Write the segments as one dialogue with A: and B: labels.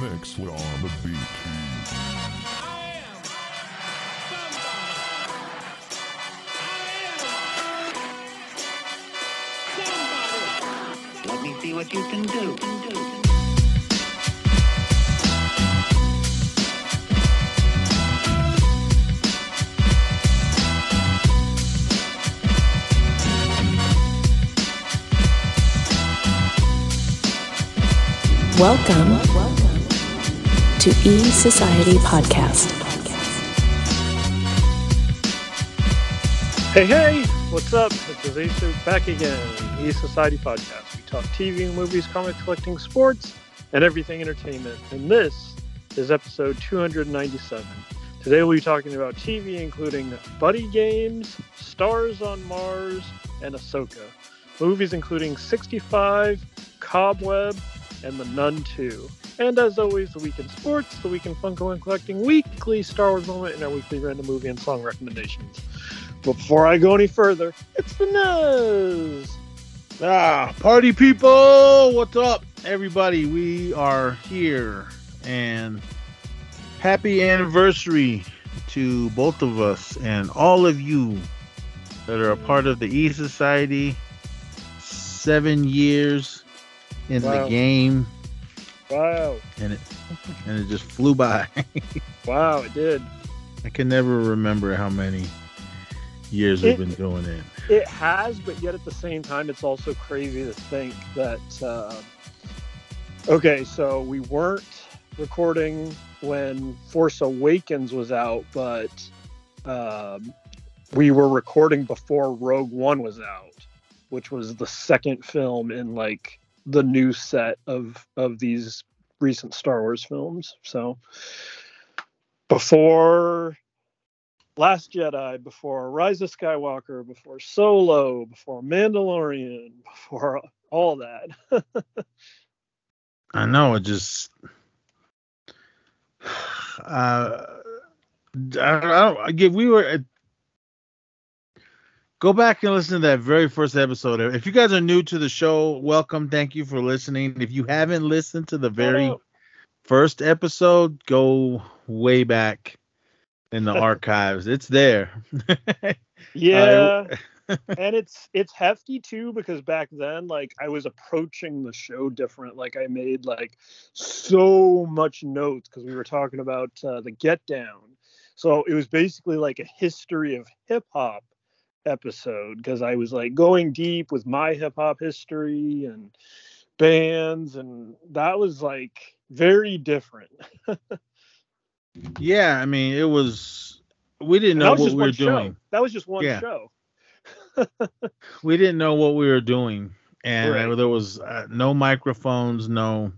A: mix with on the beat.
B: Let me see what you can do.
C: Welcome to E Society Podcast.
D: Hey, hey, what's up? It's Azizu back again, E Society Podcast. We talk TV, and movies, comic collecting, sports, and everything entertainment. And this is episode 297. Today we'll be talking about TV, including Buddy Games, Stars on Mars, and Ahsoka. Movies including 65, Cobweb, and The Nun 2. And as always, the week in sports, the week in Funko and Collecting, weekly Star Wars moment, and our weekly random movie and song recommendations. But before I go any further, it's the Nez.
E: Ah, party people! What's up, everybody? We are here, and happy anniversary to both of us and all of you that are a part of the E Society. Seven years in
D: Wow.
E: the game,
D: Wow.
E: and it and it just flew by.
D: Wow, it did.
E: I can never remember how many years we've been doing it.
D: It has, but yet at the same time, it's also crazy to think that. Uh, okay, so we weren't recording when Force Awakens was out, but um, we were recording before Rogue One was out, which was the second film in like the new set of of these recent Star Wars films. So before Last Jedi, before Rise of Skywalker, before Solo, before Mandalorian, before all that.
E: I know it just. Uh, I don't, I don't we were. Go back and listen to that very first episode. If you guys are new to the show, welcome. Thank you for listening. If you haven't listened to the very first episode, go way back in the archives. It's there.
D: yeah, and it's it's hefty too because back then, like I was approaching the show different. Like I made like so much notes because we were talking about uh, the Get Down. So it was basically like a history of hip hop episode because I was like going deep with my hip hop history and bands, and that was like very different.
E: yeah, I mean, it was. We didn't know what we were
D: one show. That was just one
E: Yeah.
D: show.
E: we didn't know what we were doing and
D: Right.
E: there was uh, no microphones no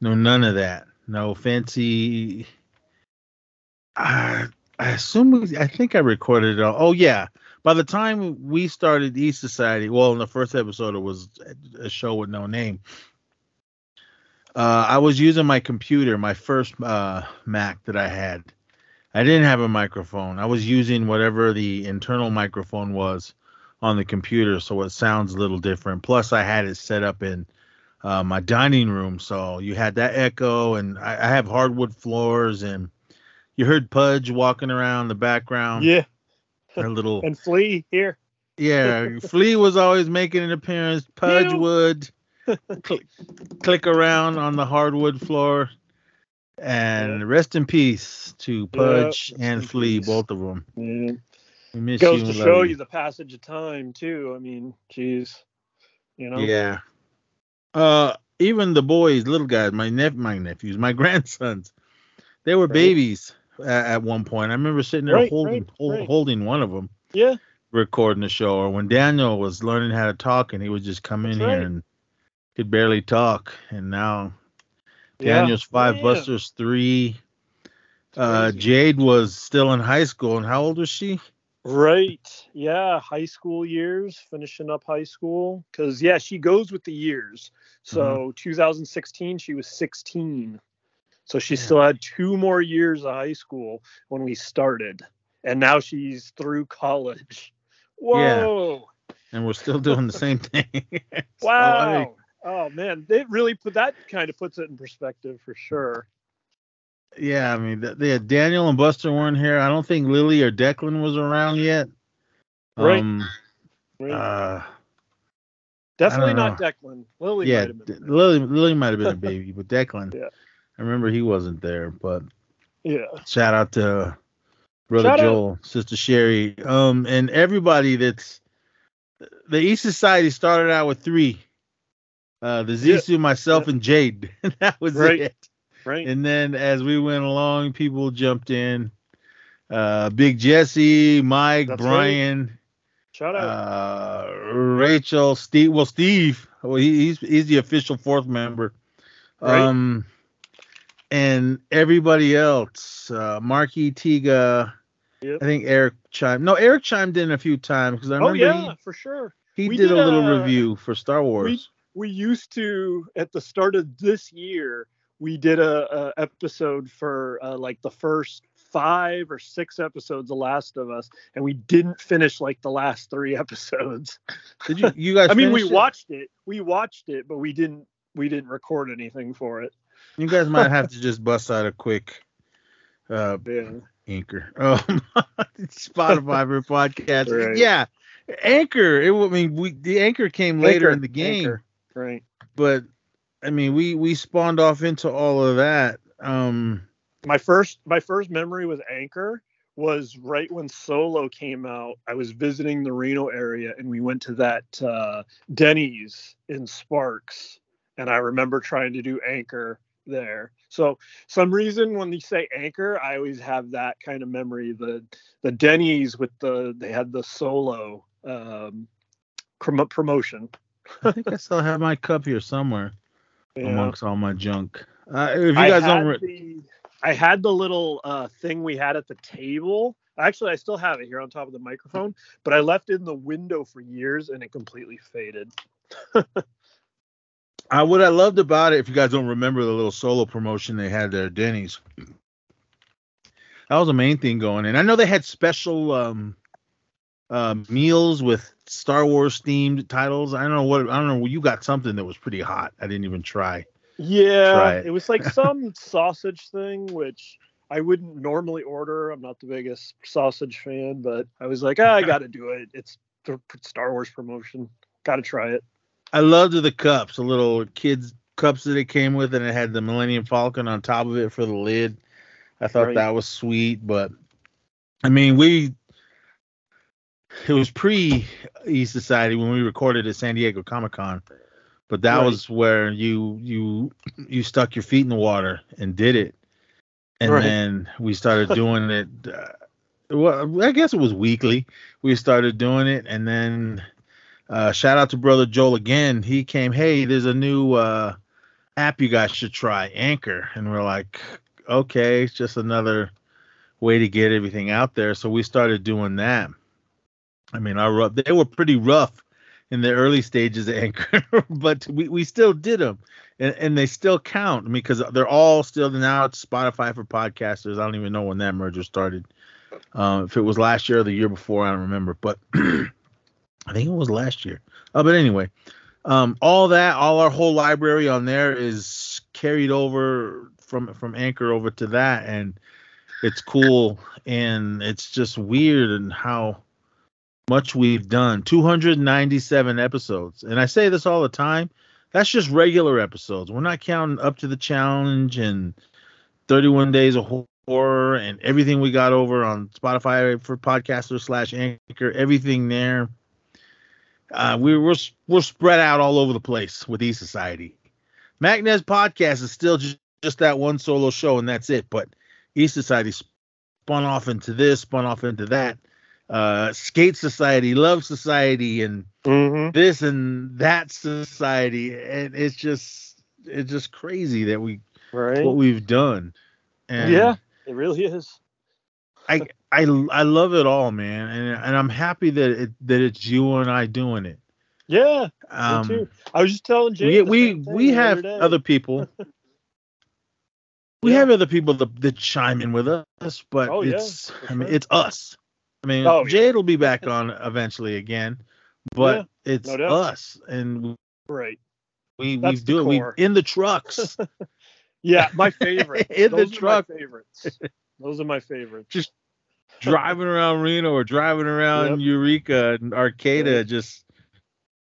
E: no none of that no fancy I, I assume we, i think i recorded it all oh yeah by the time we started East society well in the first episode it was a show with no name uh, i was using my computer my first uh, mac that i had i didn't have a microphone i was using whatever the internal microphone was on the computer, so it sounds a little different. Plus, I had it set up in uh, my dining room, so you had that echo, and I, I have hardwood floors, and you heard Pudge walking around the background.
D: Yeah,
E: a little
D: and Flea here.
E: yeah. Flea was always making an appearance. Pudge would click, click around on the hardwood floor. And rest in peace to Pudge
D: rest
E: and Flea,
D: peace.
E: both of them.
D: Yeah.
E: Miss
D: goes
E: you
D: to show you the passage of time too. I mean, geez, you know.
E: Yeah. Uh, even the boys, little guys, my nep, my nephews, my grandsons, they were
D: Right.
E: babies at, at one point. I remember sitting there
D: Right,
E: holding
D: right,
E: hol-
D: right.
E: holding one of them,
D: Yeah,
E: recording the show. Or when Daniel was learning how to talk, and he would just come in
D: That's
E: here and could barely talk. And now
D: yeah.
E: Daniel's five,
D: Yeah.
E: Buster's three. Uh. Jade was still in high school, and how old was she?
D: Right. Yeah, high school years, finishing up high school. Cause yeah, she goes with the years. So 2016, she was 16. So she
E: Yeah.
D: still had two more years of high school when we started. And now she's through college.
E: Yeah.
D: Whoa.
E: And we're still doing the same thing.
D: Wow. Oh man, it really put that kind of puts it in perspective for sure.
E: Yeah, I mean, th- they had Daniel and Buster weren't here. I don't think Lily or Declan was around yet.
D: Right.
E: Um,
D: Right.
E: uh,
D: Definitely not Declan. Lily
E: yeah,
D: might have been.
E: Lily Lily might have been a baby, but Declan,
D: Yeah.
E: I remember he wasn't there. But
D: Yeah.
E: shout out to brother
D: Shout out.
E: Joel, sister Sherry, um, and everybody that's the East Society started out with three. Uh, the
D: Yeah.
E: Zissou, myself, and Jade. that was
D: Right.
E: it.
D: Right.
E: And then as we went along, people jumped in. Uh, Big Jesse, Mike,
D: That's right.
E: Brian,
D: Shout out.
E: uh, Rachel, Steve. Well, Steve. Well, he, he's he's the official fourth member.
D: Right.
E: Um, and everybody else, uh, Marky Tiga.
D: Yep.
E: I think Eric chimed. No, Eric chimed in a few times because I remember.
D: oh
E: remember
D: yeah, for sure.
E: he, he did,
D: did
E: a little
D: a-
E: review for Star Wars.
D: we used to at the start of this year we did a, a episode for uh, like the first five or six episodes of last of us and we didn't finish like the last three episodes
E: Did you you guys?
D: i mean we
E: it?
D: watched it we watched it but we didn't we didn't record anything for it
E: You guys might have to just bust out a quick uh
D: yeah
E: Anchor. Um, Spotify for podcast.
D: Right.
E: Yeah, Anchor. It, I mean, we the Anchor came later in the game,
D: Anchor, right
E: but I mean, we we spawned off into all of that. Um,
D: my first my first memory with anchor was right when solo came out i was visiting the reno area and we went to that uh, denny's in sparks and i remember trying to do anchor there so some reason when you say anchor i always have that kind of memory the the denny's with the they had the solo um prom- promotion
E: I think I still have my cup here somewhere
D: Yeah.
E: amongst all my junk. Uh, if you guys don't, re-
D: the, I had the little uh, thing we had at the table. Actually, I still have it here on top of the microphone, but I left it in the window for years and it completely faded.
E: uh, what I loved about it, if you guys don't remember the little solo promotion they had there, at Denny's. That was the main thing going, and I know they had special um, uh, meals with Star Wars themed titles. I don't know what I don't know. You got something that was pretty hot. I didn't even try.
D: Yeah,
E: Try it.
D: it. was like some sausage thing, which I wouldn't normally order. I'm not the biggest sausage fan, but I was like, ah, I got to do it. It's the Star Wars promotion. Got to try it.
E: I loved the cups, the little kids cups that it came with, and it had the Millennium Falcon on top of it for the lid. I thought that was sweet, but I mean, we it was pre E Society when we recorded at San Diego Comic Con, but that
D: Right.
E: was where you you you stuck your feet in the water and did it, and
D: Right.
E: then we started doing it. Uh, well, I guess it was weekly. We started doing it, and then uh, shout out to brother Joel again. He came, hey, there's a new uh, app you guys should try, Anchor, and we're like, okay, it's just another way to get everything out there. So we started doing that. I mean, our they were pretty rough in the early stages of Anchor, but we, we still did them, and, and they still count because they're all still now it's Spotify for podcasters. I don't even know when that merger started. Uh, if it was last year or the year before, I don't remember, but I think it was last year. Uh, but anyway, um, all that, all our whole library on there is carried over from from Anchor over to that, and it's cool, and it's just weird and how much we've done. 297 episodes, and I say this all the time. That's just regular episodes. We're not counting up to the challenge and 31 days of horror and everything we got over on Spotify for podcasters slash Anchor. Everything there uh, we, we're we're spread out all over the place with E Society. Mac-Nez podcast is still just, just that one solo show, and that's it. But E Society spun off into this, spun off into that. Uh, Skate Society, Love Society, and
D: Mm-hmm.
E: this and that society, and it's just it's just crazy that we
D: Right.
E: what we've done. And
D: yeah, it really is.
E: I I I love it all, man, and and I'm happy that it that it's you and I doing it.
D: Yeah,
E: Um,
D: me too. I was just telling
E: we
D: Jay. the
E: we we
D: the
E: have
D: other day.
E: other people. We
D: Yeah.
E: have other people that, that chime in with us, but
D: Oh, yeah,
E: it's
D: for
E: I mean
D: sure.
E: it's us. I mean
D: Oh, yeah.
E: Jade will be back on eventually again, but it's
D: no
E: us, and
D: Right.
E: We
D: That's
E: we
D: the
E: do it. We in the trucks.
D: Yeah, my favorite.
E: In the
D: Those are
E: truck.
D: Favorites. Those are my favorites.
E: Just driving around Reno or driving around
D: Yep.
E: Eureka and Arcata, just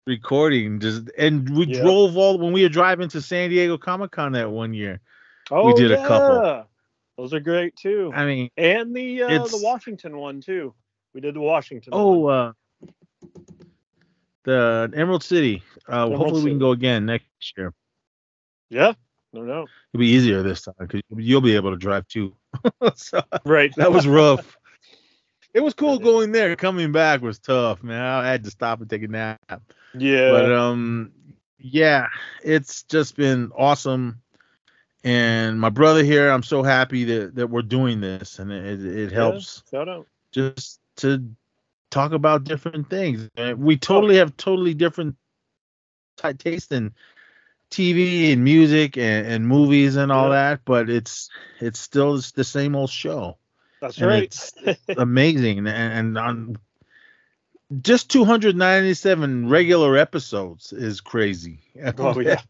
E: recording. Just and we
D: Yep.
E: drove all when we were driving to San Diego Comic Con that one year.
D: oh, we
E: did a couple.
D: yeah. Those are great too.
E: I mean,
D: and the uh, the Washington one too. We did the Washington.
E: oh,
D: one.
E: uh, the Emerald City. Uh,
D: Emerald
E: hopefully we can go again next year.
D: yeah. No, no.
E: It'll be easier this time because you'll be able to drive too. so
D: Right.
E: that was rough. It was cool going there. Coming back was tough, man. I had to stop and take a nap.
D: yeah.
E: But um, yeah, it's just been awesome. And my brother here, I'm so happy that, that we're doing this, and it it helps
D: Shout out.
E: just to talk about different things. Uh, We totally have totally different type taste in TV and music and, and movies and all
D: Yeah.
E: that, but it's it's still the same old show
D: That's
E: and
D: right.
E: it's amazing and, and on just 297 regular episodes is crazy
D: Oh, yeah.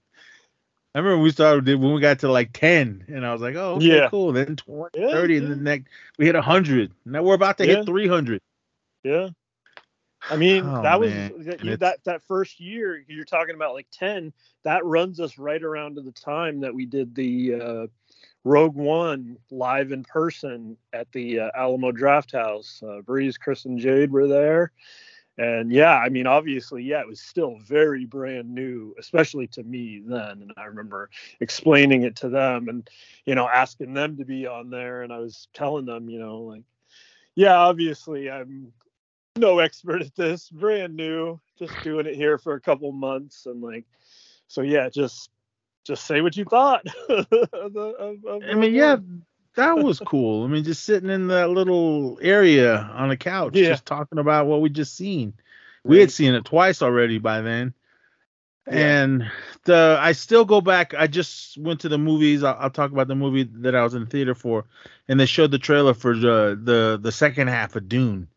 E: i remember we started when we got to like 10 and i was like oh okay,
D: Yeah.
E: cool then 20
D: Yeah,
E: 30 and
D: yeah.
E: then next we hit 100 now we're about to hit 300
D: Yeah. I mean,
E: Oh,
D: that was that, that that first year you're talking about like 10, that runs us right around to the time that we did the uh Rogue One live in person at the uh, Alamo Drafthouse. Uh, Breeze, Chris, and Jade were there. And yeah, I mean, obviously, yeah, it was still very brand new, especially to me then. And I remember explaining it to them and, you know, asking them to be on there. And I was telling them, you know, like, yeah, obviously, I'm no expert at this, brand new, just doing it here for a couple months. And like, so yeah, just, just say what you thought. of the- of- of
E: i mean yeah that was cool i mean just sitting in that little area on a couch
D: Yeah.
E: just talking about what we just seen we had seen it twice already by then
D: Yeah.
E: and the i still go back i just went to the movies I'll, I'll talk about the movie that i was in theater for and they showed the trailer for the the the second half of dune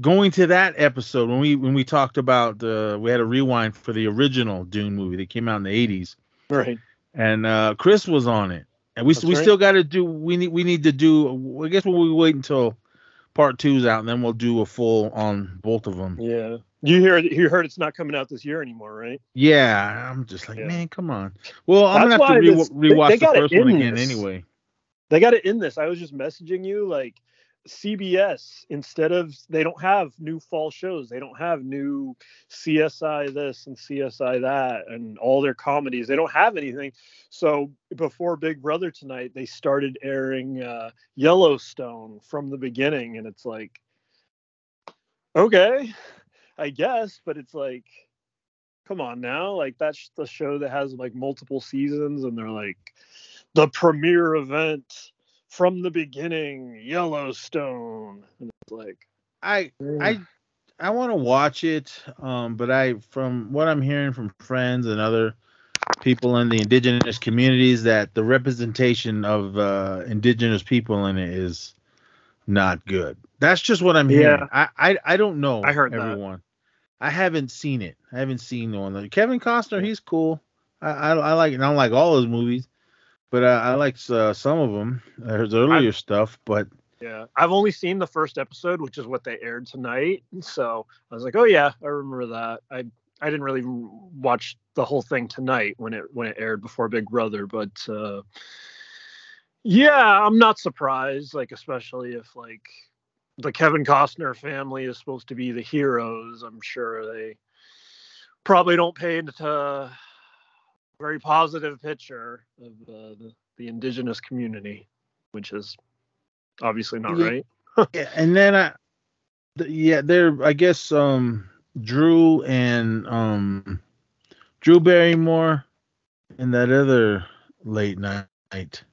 E: going to that episode when we when we talked about the we had a rewind for the original dune movie that came out in the 80s
D: Right.
E: and uh chris was on it and we
D: That's
E: we
D: right.
E: still got to do we need we need to do i guess we'll wait until part two's out and then we'll do a full on both of them
D: Yeah. You hear you heard it's not coming out this year anymore, right?
E: Yeah, I'm just like,
D: Yeah.
E: man, come on. Well, I'm
D: That's
E: gonna have to re-
D: they-
E: rewatch
D: they
E: the first one again
D: this.
E: anyway.
D: They got to end this. I was just messaging you like CBS instead of they don't have new fall shows. They don't have new CSI this and CSI that and all their comedies. They don't have anything. So before Big Brother tonight, they started airing uh, Yellowstone from the beginning, and it's like, okay, I guess, but it's like, come on now, like that's the show that has like multiple seasons, and they're like the premiere event from the beginning, Yellowstone, and it's like,
E: I I I want to watch it, um, but I from what I'm hearing from friends and other people in the indigenous communities that the representation of uh, indigenous people in it is not good. That's just what I'm hearing.
D: Yeah.
E: I, I I don't know.
D: I heard that.
E: everyone. I haven't seen it. I haven't seen the one. Kevin Costner, he's cool. I I, I like. I don't like all his movies, but I, I like uh, some of them. His earlier stuff, but
D: Yeah, I've only seen the first episode, which is what they aired tonight. So I was like, oh yeah, I remember that. I I didn't really watch the whole thing tonight when it when it aired before Big Brother, but uh, yeah, I'm not surprised. Like especially if like the Kevin Costner family is supposed to be the heroes. I'm sure they probably don't pay a very positive picture of uh, the, the indigenous community, which is obviously not
E: Yeah.
D: right.
E: Yeah, and then I, th- yeah, there. I guess um, Drew and um, Drew Barrymore and that other late night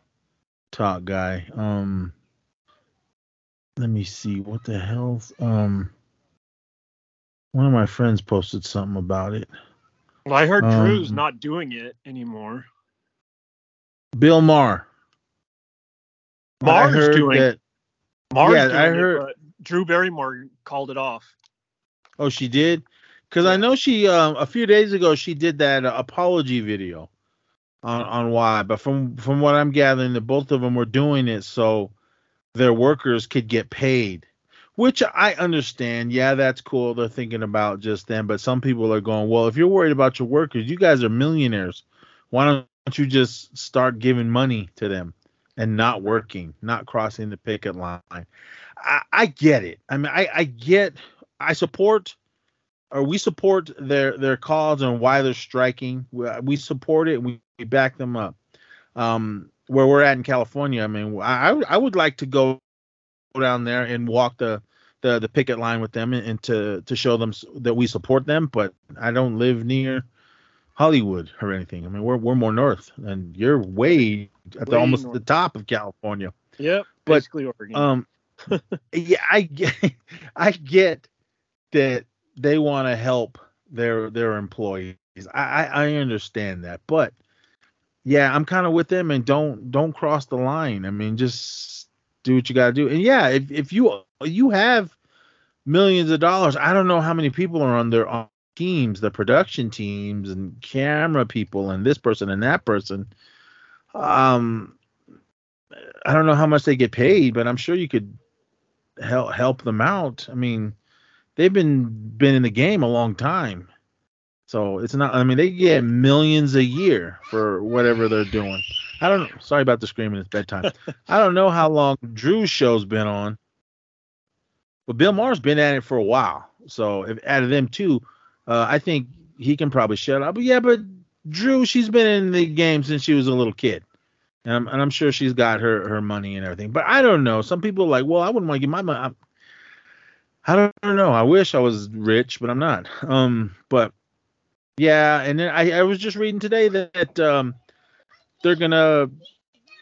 E: talk guy. Um, let me see what the hell. Um, one of my friends posted something about it.
D: Well, I heard Drew's
E: Um,
D: not doing it anymore.
E: Bill Maher.
D: Maher's doing
E: that.
D: Maher's
E: yeah,
D: doing
E: I
D: it,
E: heard-
D: but Drew Barrymore called it off.
E: Oh, she did. Because I know she um, a few days ago she did that uh, apology video on on why, but from from what I'm gathering, that both of them were doing it so their workers could get paid, which I understand. Yeah, that's cool. They're thinking about just them, but some people are going, well, if you're worried about your workers, you guys are millionaires. Why don't you just start giving money to them and not working, not crossing the picket line? I, I get it. I mean, I, I get. I support or we support their their cause and why they're striking. We, we support it. We, we back them up. Um, where we're at in California, I mean, I I would like to go down there and walk the the the picket line with them and, and to to show them that we support them. But I don't live near Hollywood or anything. I mean, we're we're more north, and you're way at the
D: Way
E: almost
D: north.
E: the top of California.
D: Yep.
E: But,
D: basically Oregon.
E: Um, yeah, I get, I get that they want to help their their employees. I, I I understand that, but yeah, I'm kind of with them and don't don't cross the line. I mean, just do what you got to do. And yeah, if if you you have millions of dollars, I don't know how many people are on their teams, the production teams and camera people and this person and that person. Um I don't know how much they get paid, but I'm sure you could help help them out. I mean, they've been been in the game a long time. So it's not I mean they get millions a year for whatever they're doing. I don't know. Sorry about the screaming, it's bedtime. I don't know how long Drew's show's been on. But Bill Maher's been at it for a while. So if out of them two, uh, I think he can probably shut up. But yeah, but Drew, she's been in the game since she was a little kid. And I'm, and I'm sure she's got her, her money and everything. But I don't know. Some people are like, well, I wouldn't want to give my money. I'm- I don't know. I wish I was rich, but I'm not. Um, but yeah, and then I, I was just reading today that um, they're gonna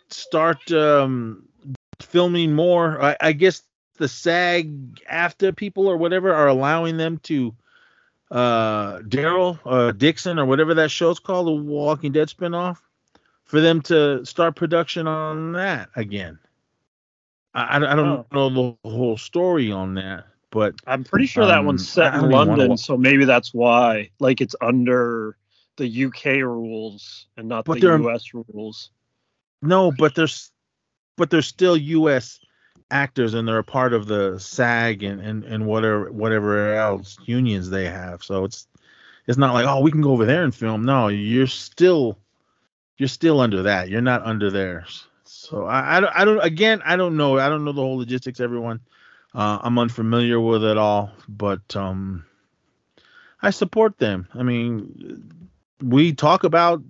E: start um, filming more. I, I guess the SAG-AFTRA people or whatever are allowing them to uh Daryl uh Dixon or whatever that show's called, the Walking Dead spinoff, for them to start production on that again. I, I, don't know the whole story on that, but
D: I'm pretty sure that
E: um,
D: one's set in London, so maybe that's why. Like it's under the UK rules and not
E: But
D: the US rules.
E: No, but there's but they're still U.S. actors and they're a part of the SAG and, and, and whatever whatever else unions they have. So it's it's not like oh we can go over there and film. No, you're still you're still under that. You're not under theirs. So I I don't, I don't again I don't know I don't know the whole logistics. Everyone, uh, I'm unfamiliar with it all, but um, I support them. I mean, we talk about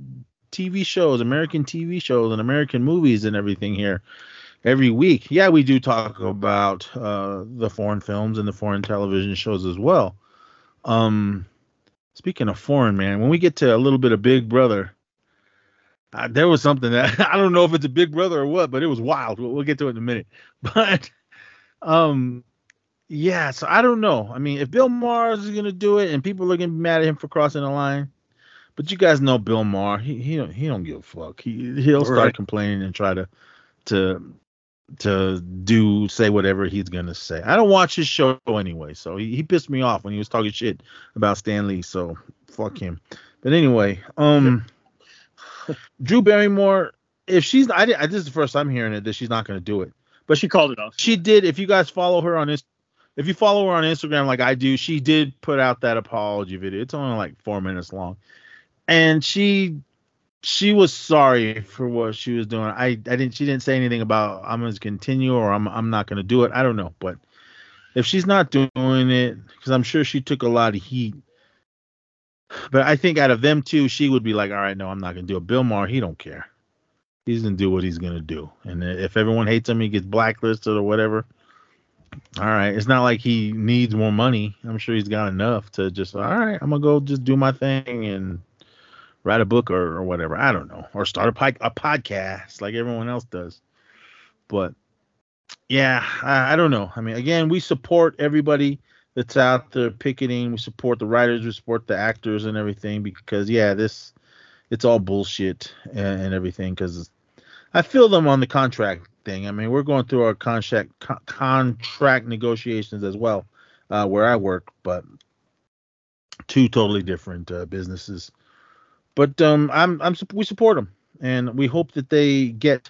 E: TV shows, American TV shows, and American movies and everything here every week. Yeah, we do talk about uh, the foreign films and the foreign television shows as well. Um, speaking of foreign, man, when we get to a little bit of Big Brother, uh, there was something that I don't know if it's a Big Brother or what, but it was wild. We'll, we'll get to it in a minute. But um, yeah, so I don't know. I mean, if Bill Maher's is gonna do it and people are gonna be mad at him for crossing the line, but you guys know Bill Maher. He he don't he don't give a fuck. He he'll start
D: Right.
E: complaining and try to to to do say whatever he's gonna say. I don't watch his show anyway, so he, he pissed me off when he was talking shit about Stan Lee. So fuck him. But anyway, um, Drew Barrymore. If she's I, did- I this is the first time hearing it that she's not gonna do it.
D: But she called it off.
E: She did. If you guys follow her on this, if you follow her on Instagram like I do, she did put out that apology video. It's only like four minutes long, and she she was sorry for what she was doing. I I didn't. She didn't say anything about I'm gonna continue or I'm I'm not gonna do it. I don't know, but if she's not doing it, because I'm sure she took a lot of heat. But I think out of them two, she would be like, all right, no, I'm not gonna do it. Bill Maher, he don't care. He's gonna do what he's gonna do, and if everyone hates him, he gets blacklisted or whatever. All right, it's not like he needs more money. I'm sure he's got enough to just all right. I'm gonna go just do my thing and write a book or, or whatever. I don't know, or start a, pod, a podcast like everyone else does. But yeah, I, I don't know. I mean, again, we support everybody that's out there picketing. We support the writers, we support the actors and everything because yeah, this it's all bullshit and, and everything because I feel them on the contract thing. I mean, we're going through our contract co- contract negotiations as well, uh, where I work. But two totally different uh, businesses. But um, I'm I'm we support them, and we hope that they get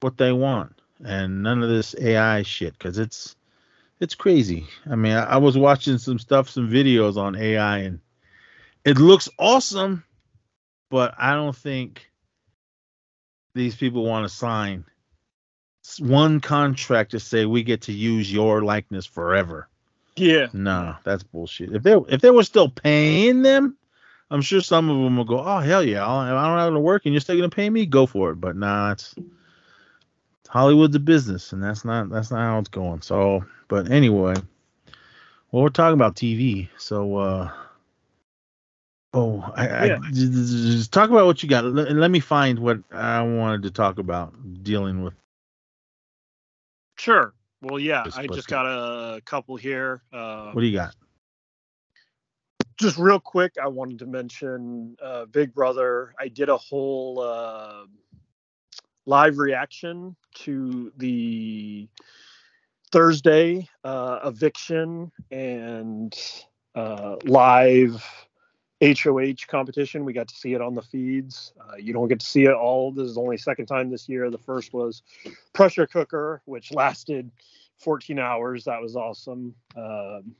E: what they want, and none of this AI shit, because it's it's crazy. I mean, I, I was watching some stuff, some videos on AI, and it looks awesome, but I don't think these people want to sign one contract to say we get to use your likeness forever.
D: Yeah.
E: No, that's bullshit. If they if they were still paying them, I'm sure some of them will go, oh hell yeah, I'll, don't have to work and you're still gonna pay me, go for it. But nah, it's Hollywood's a business, and that's not that's not how it's going. So, but anyway, well, we're talking about TV, so uh, oh, I, I
D: Yeah.
E: j- just talk about what you got. Let, let me find what I wanted to talk about dealing with.
D: Sure. Well, yeah, I just got a couple here. Uh,
E: What do you got?
D: Just real quick, I wanted to mention uh, Big Brother. I did a whole uh, live reaction to the Thursday uh, eviction and uh, live HOH competition. We got to see it on the feeds. Uh, you don't get to see it all. This is only second time this year. The first was pressure cooker, which lasted 14 hours. That was awesome. Um,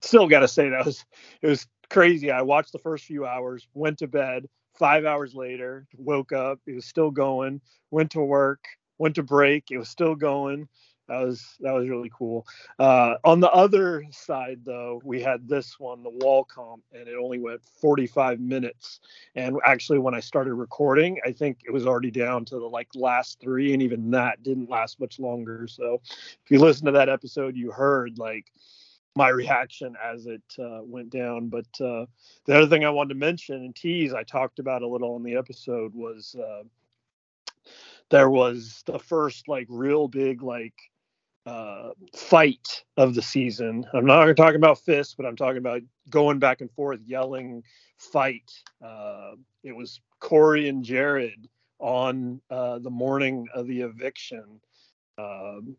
D: still got to say that was it was crazy. I watched the first few hours, went to bed. Five hours later, woke up. It was still going. Went to work. Went to break. It was still going. That was that was really cool. Uh, on the other side, though, we had this one, the wall comp, and it only went 45 minutes. And actually, when I started recording, I think it was already down to the like last three, and even that didn't last much longer. So, if you listen to that episode, you heard like my reaction as it uh, went down. But uh, the other thing I wanted to mention and tease, I talked about a little in the episode, was uh, there was the first like real big like uh, fight of the season. I'm not talking about fists, but I'm talking about going back and forth, yelling fight. Uh, it was Cory and Jared on uh, the morning of the eviction. Um,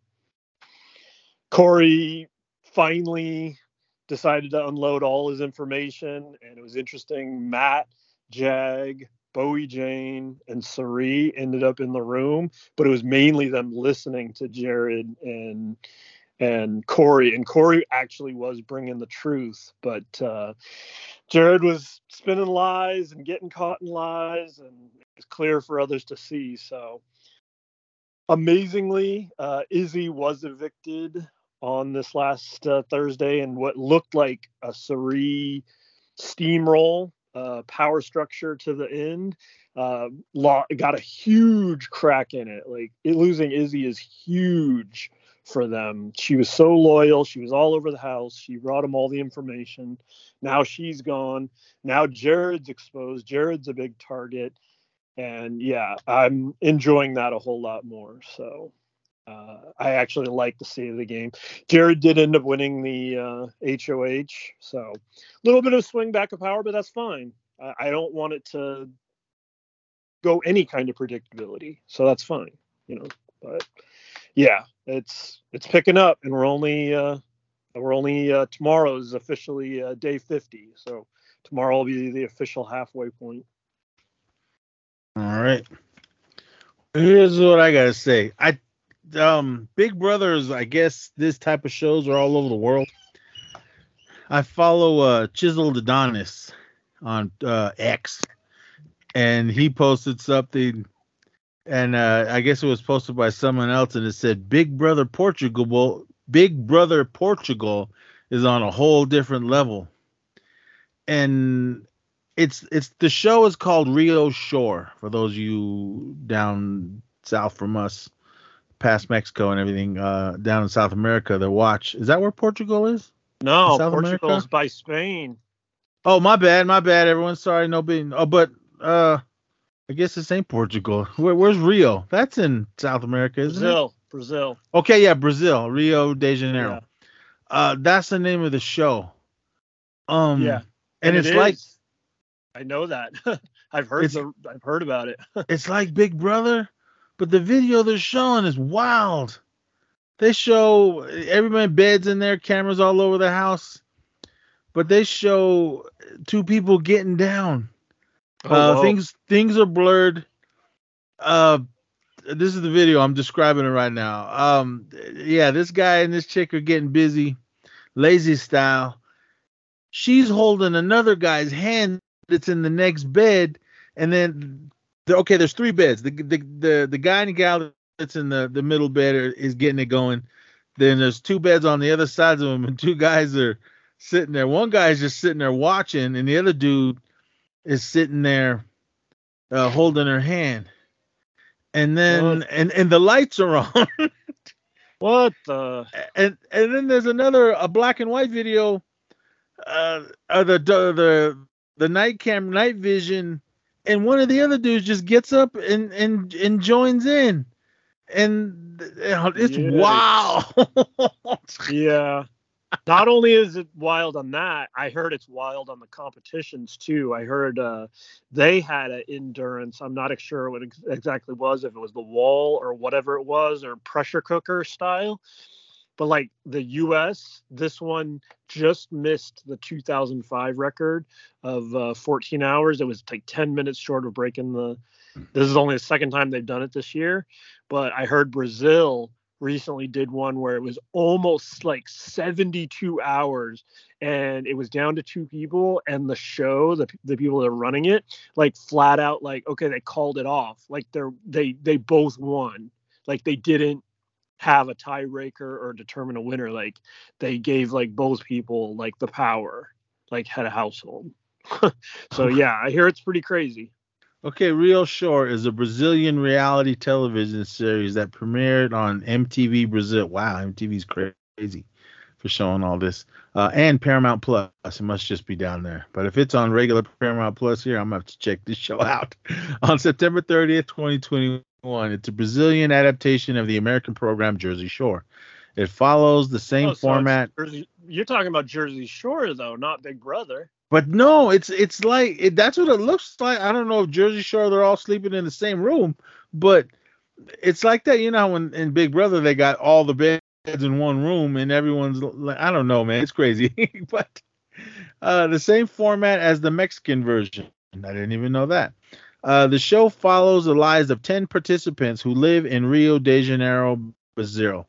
D: Cory finally decided to unload all his information, and it was interesting. Matt, Jag, Bowie Jane, and Cirie ended up in the room, but it was mainly them listening to Jared and and Cory. And Cory actually was bringing the truth, but uh, Jared was spinning lies and getting caught in lies, and it was clear for others to see. So amazingly, uh, Izzy was evicted on this last uh, Thursday and what looked like a Cirie steamroll uh, power structure to the end. Uh, got a huge crack in it. Like it, losing Izzy is huge for them. She was so loyal. She was all over the house. She brought him all the information. Now she's gone. Now Jared's exposed. Jared's a big target. And yeah, I'm enjoying that a whole lot more. So uh, I actually like to see the game. Jared did end up winning the uh, HOH, so a little bit of swing back of power, but that's fine. I, I don't want it to go any kind of predictability, so that's fine, you know. But yeah, it's it's picking up, and we're only uh, we're only uh, tomorrow is officially uh, day 50, so tomorrow will be the official halfway point.
E: All right. Here's what I gotta say. I um Big Brothers, I guess this type of shows are all over the world. I follow uh Chiseled Adonis on uh X and he posted something and uh I guess it was posted by someone else and it said Big Brother Portugal Big Brother Portugal is on a whole different level. And it's it's the show is called Rio Shore for those of you down south from us, past Mexico and everything, uh, down in South America The watch. Is that where Portugal is?
D: No, Portugal's
E: America?
D: by Spain.
E: Oh, my bad, my bad, everyone. Sorry, no being. Oh, but uh, I guess it's ain't Portugal. Where, where's Rio? That's in South America, isn't
D: Brazil, Brazil.
E: Okay, yeah, Brazil, Rio de Janeiro.
D: Yeah.
E: Uh, that's the name of the show. Um,
D: Yeah,
E: and,
D: it
E: it's like.
D: I know that. I've heard the I've heard about it.
E: it's like Big Brother, but the video they're showing is wild. They show everybody beds in there, cameras all over the house. but they show two people getting down.
D: Oh,
E: uh,
D: whoa.
E: things things are blurred. Uh, this is the video. I'm describing it right now. Um, yeah, this guy and this chick are getting busy, lazy style. She's holding another guy's hand that's in the next bed, and then the, okay, there's three beds. The the the, the guy and the gal that's in the the middle bed are, is getting it going. Then there's two beds on the other sides of them, and two guys are sitting there. One guy is just sitting there watching, and the other dude is sitting there uh, holding her hand. And then
D: What?
E: and and the lights are on.
D: What the?
E: and and then there's another a black and white video uh, uh the the the night cam night vision and one of the other dudes just gets up and and and joins in and it's
D: Yikes.
E: wow
D: Yeah. Not only is it wild on that, I heard it's wild on the competitions too. I heard uh, they had an endurance. I'm not sure what ex- exactly was, if it was the wall or whatever it was, or pressure cooker style. But like the U.S., this one just missed the 2005 record of uh, 14 hours. It was like 10 minutes short of breaking the. This is only the second time they've done it this year, but I heard Brazil recently did one where it was almost like 72 hours and it was down to two people and the show the, the people that are running it like flat out like okay they called it off like they're they they both won like they didn't have a tiebreaker or determine a winner like they gave like both people like the power like head of household. So yeah i hear it's pretty crazy.
E: Okay Rio Shore is a brazilian reality television series that premiered on mtv brazil. Wow mtv's crazy for showing all this. Uh, and paramount plus it must just be down there. But if it's on regular paramount plus here i'm gonna have to check this show out. On september 30th 2021 it's a brazilian adaptation of the american program jersey shore it follows the same
D: Oh, so
E: format
D: Jersey, you're talking about jersey shore though not big brother
E: But no, it's it's like it, that's what it looks like. I don't know if Jersey Shore they're all sleeping in the same room, but it's like that. You know, when in Big Brother they got all the beds in one room and everyone's like, I don't know, man, it's crazy. but uh, the same format as the Mexican version. I didn't even know that. Uh, the show follows the lives of ten participants who live in Rio de Janeiro, Brazil.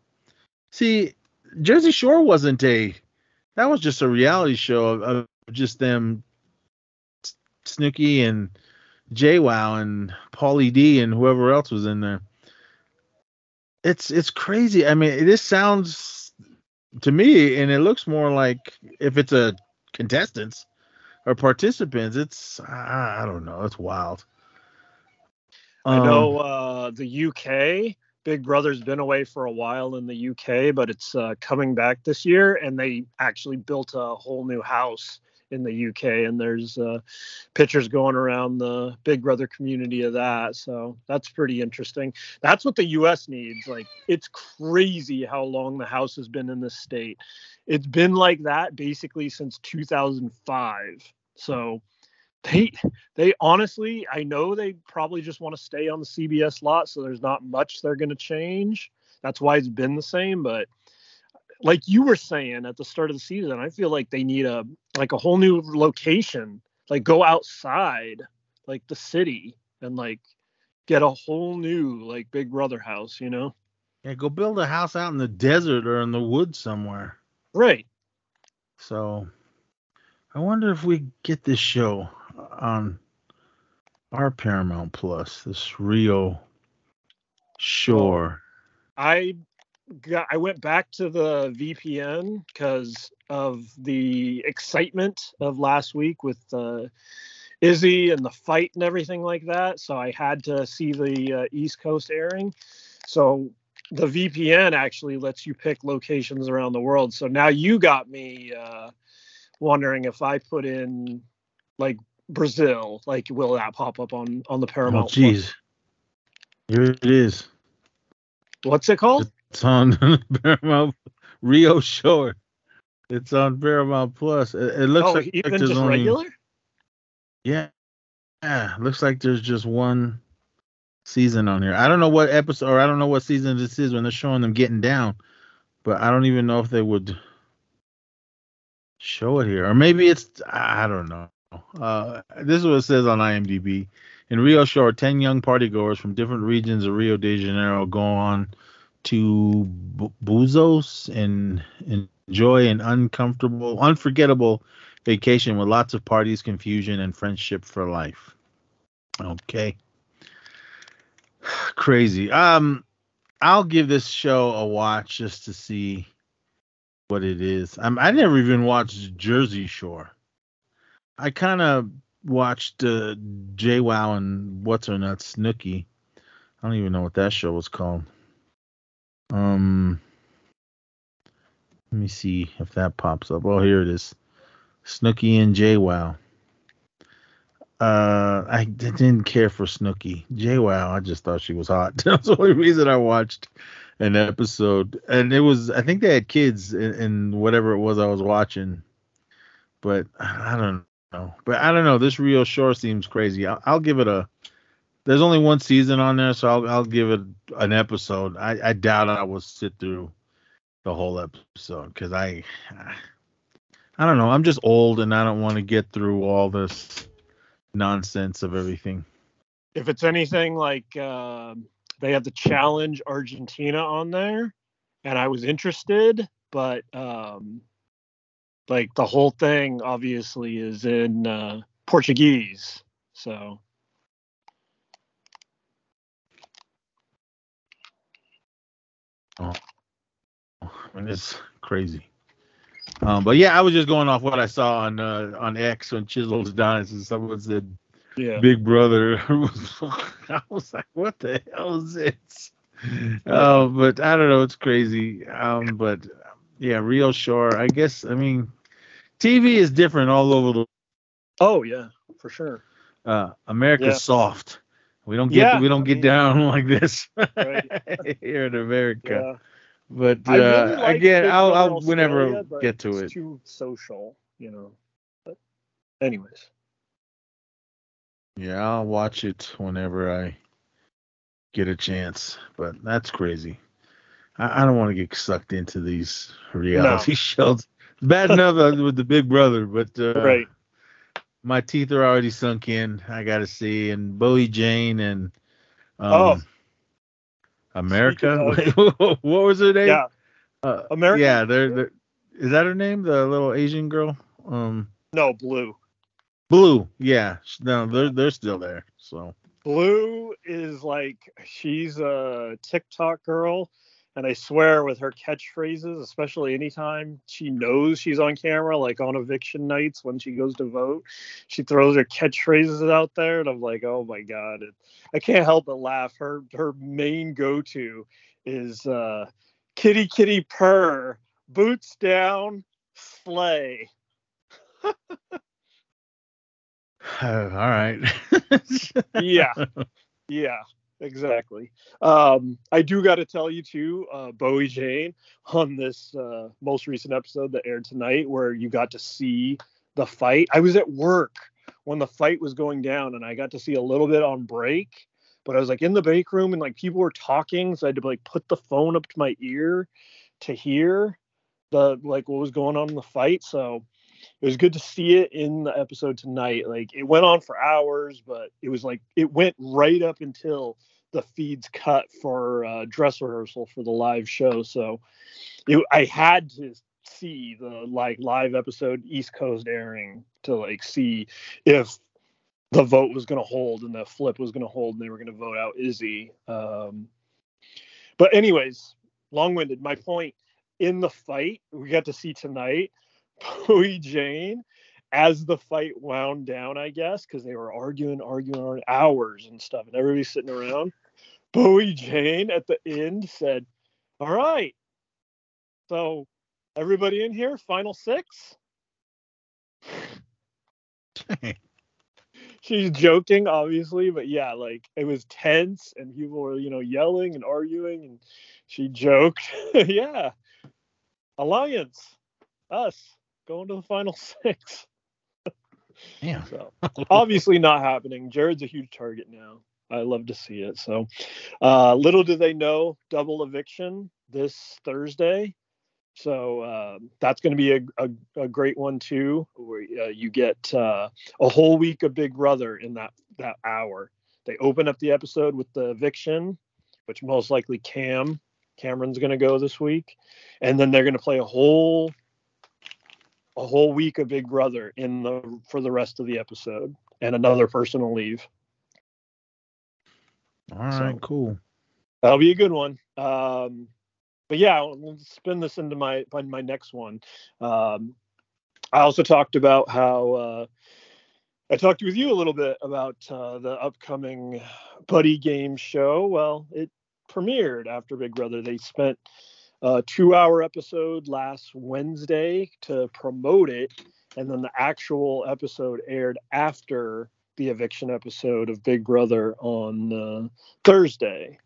E: See, Jersey Shore wasn't a that was just a reality show of, of just them S- Snooki and JWoww and Pauly D and whoever else was in there. It's it's crazy. I mean, this sounds to me, and it looks more like if it's a contestants or participants, it's I, I don't know, it's wild.
D: I
E: Um,
D: know uh, the UK. Big Brother's been away for a while in the UK, but it's uh, coming back this year, and they actually built a whole new house in the UK, and there's uh, pictures going around the Big Brother community of that. So that's pretty interesting. That's what the US needs. Like, it's crazy how long the house has been in this state. It's been like that basically since 2005. So they they honestly i know they probably just want to stay on the cbs lot so there's not much they're going to change. That's why it's been the same but like you were saying at the start of the season i feel like they need a like a whole new location like go outside like the city and like get a whole new like big brother house you know?
E: Yeah, go build a house out in the desert or in the woods somewhere.
D: right.
E: So I wonder if we get this show on our Paramount Plus, this Rio Shore.
D: I got I went back to the VPN because of the excitement of last week with uh, Izzy and the fight and everything like that. So I had to see the uh, East Coast airing. So the VPN actually lets you pick locations around the world. So now you got me uh, wondering if I put in like Brazil, like will that pop up on on the
E: Oh,
D: Paramount? Oh,
E: jeez. Here it is.
D: What's it called?
E: It's on Paramount Rio Shore. It's on Paramount Plus. It, it looks
D: oh,
E: like,
D: even just
E: only
D: regular?
E: yeah, yeah. Looks like there's just one season on here. I don't know what episode or I don't know what season this is when they're showing them getting down, but I don't even know if they would show it here, or maybe it's I don't know. Uh, this is what it says on IMDb. In Rio Shore, ten young partygoers from different regions of Rio de Janeiro go on to Bu- Búzios and enjoy an uncomfortable, unforgettable vacation with lots of parties, confusion, and friendship for life. Okay. Crazy. Um, I'll give this show a watch just to see what it is. I'm, I never even watched Jersey Shore. I kind of watched uh, JWoww and what's her nuts Snooki. I don't even know what that show was called. Um, let me see if that pops up. Oh, here it is. Snooki and JWoww. Uh, I didn't care for Snooki. JWoww, I just thought she was hot. That's the only reason I watched an episode. And it was, I think they had kids in, in whatever it was I was watching. But I don't know. But I don't know. This Rio Shore seems crazy. I'll, I'll give it a. There's only one season on there, so I'll I'll give it an episode. I, I doubt I will sit through the whole episode because I I don't know. I'm just old and I don't want to get through all this nonsense of everything.
D: If it's anything like um they have the challenge Argentina on there, and I was interested, but um, like the whole thing obviously is in uh, Portuguese, so
E: And it's crazy. Um, but yeah, I was just going off what I saw on uh, on X on Chisels Dice, and someone said
D: yeah.
E: Big Brother. I was like, what the hell is this? Oh, but I don't know. It's crazy. Um, but yeah, Rio Shore. I guess. I mean, TV is different all over the.
D: Oh yeah, for sure.
E: Uh, America's
D: Yeah.
E: soft. We don't get
D: Yeah,
E: we don't get down like this
D: Right.
E: here in America.
D: Yeah.
E: But
D: really
E: uh,
D: like
E: again, I'll, I'll whenever get to
D: it's
E: it.
D: Too social, you know. But anyways,
E: Yeah, I'll watch it whenever I get a chance. But that's crazy. I, I don't want to get sucked into these reality shows. Bad enough uh, with the Big Brother, but uh,
D: right.
E: my teeth are already sunk in. I got to see and Bowie Jane and um,
D: Oh.
E: America. What was her name?
D: Yeah.
E: uh,
D: America?
E: Yeah, they're, they're is that her name? The little Asian girl. Um,
D: No, blue.
E: Blue. Yeah, no, they're they're still there. So.
D: Blue is like she's a TikTok girl, and I swear with her catchphrases, especially anytime she knows she's on camera, like on eviction nights when she goes to vote, she throws her catchphrases out there, and I'm like, oh my god, it, I can't help but laugh. Her her main go to is uh, kitty kitty purr, boots down, slay.
E: all right.
D: yeah yeah exactly. Um i do got to tell you too uh bowie jane on this uh most recent episode that aired tonight where you got to see the fight. I was at work when the fight was going down and i got to see a little bit on break but i was like in the break room and like people were talking so i had to like put the phone up to my ear to hear the like what was going on in the fight. So it was good to see it in the episode tonight. Like it went on for hours, but it was like it went right up until the feeds cut for uh, dress rehearsal for the live show. So it, I had to see the like live episode East Coast airing to like see if the vote was going to hold and the flip was going to hold and they were going to vote out Izzy. Um, but anyways, long-winded. My point in the fight we got to see tonight Bowie Jane as the fight wound down, I guess, because they were arguing, arguing on hours and stuff, and everybody's sitting around. Bowie Jane at the end said, All right, so everybody in here, final six. She's joking, obviously, but yeah, like it was tense and people were, you know, yelling and arguing, and she joked, Yeah, Alliance, us going to the final six.
E: Yeah.
D: So obviously not happening. Jared's a huge target now. I love to see it. So uh, little do they know, double eviction this Thursday. So uh, that's going to be a, a, a, great one too, where uh, you get uh, a whole week of Big Brother in that that hour. They open up the episode with the eviction, which most likely Cam Cameron's going to go this week, and then they're going to play a whole a whole week of Big Brother in the for the rest of the episode, and another person will leave.
E: All right, so, cool.
D: That'll be a good one. Um, but yeah, we'll spin this into my my next one. Um, I also talked about how uh, I talked with you a little bit about uh, the upcoming Buddy Game show. Well, it premiered after Big Brother. They spent a two-hour episode last Wednesday to promote it, and then the actual episode aired after the eviction episode of Big Brother on uh, Thursday.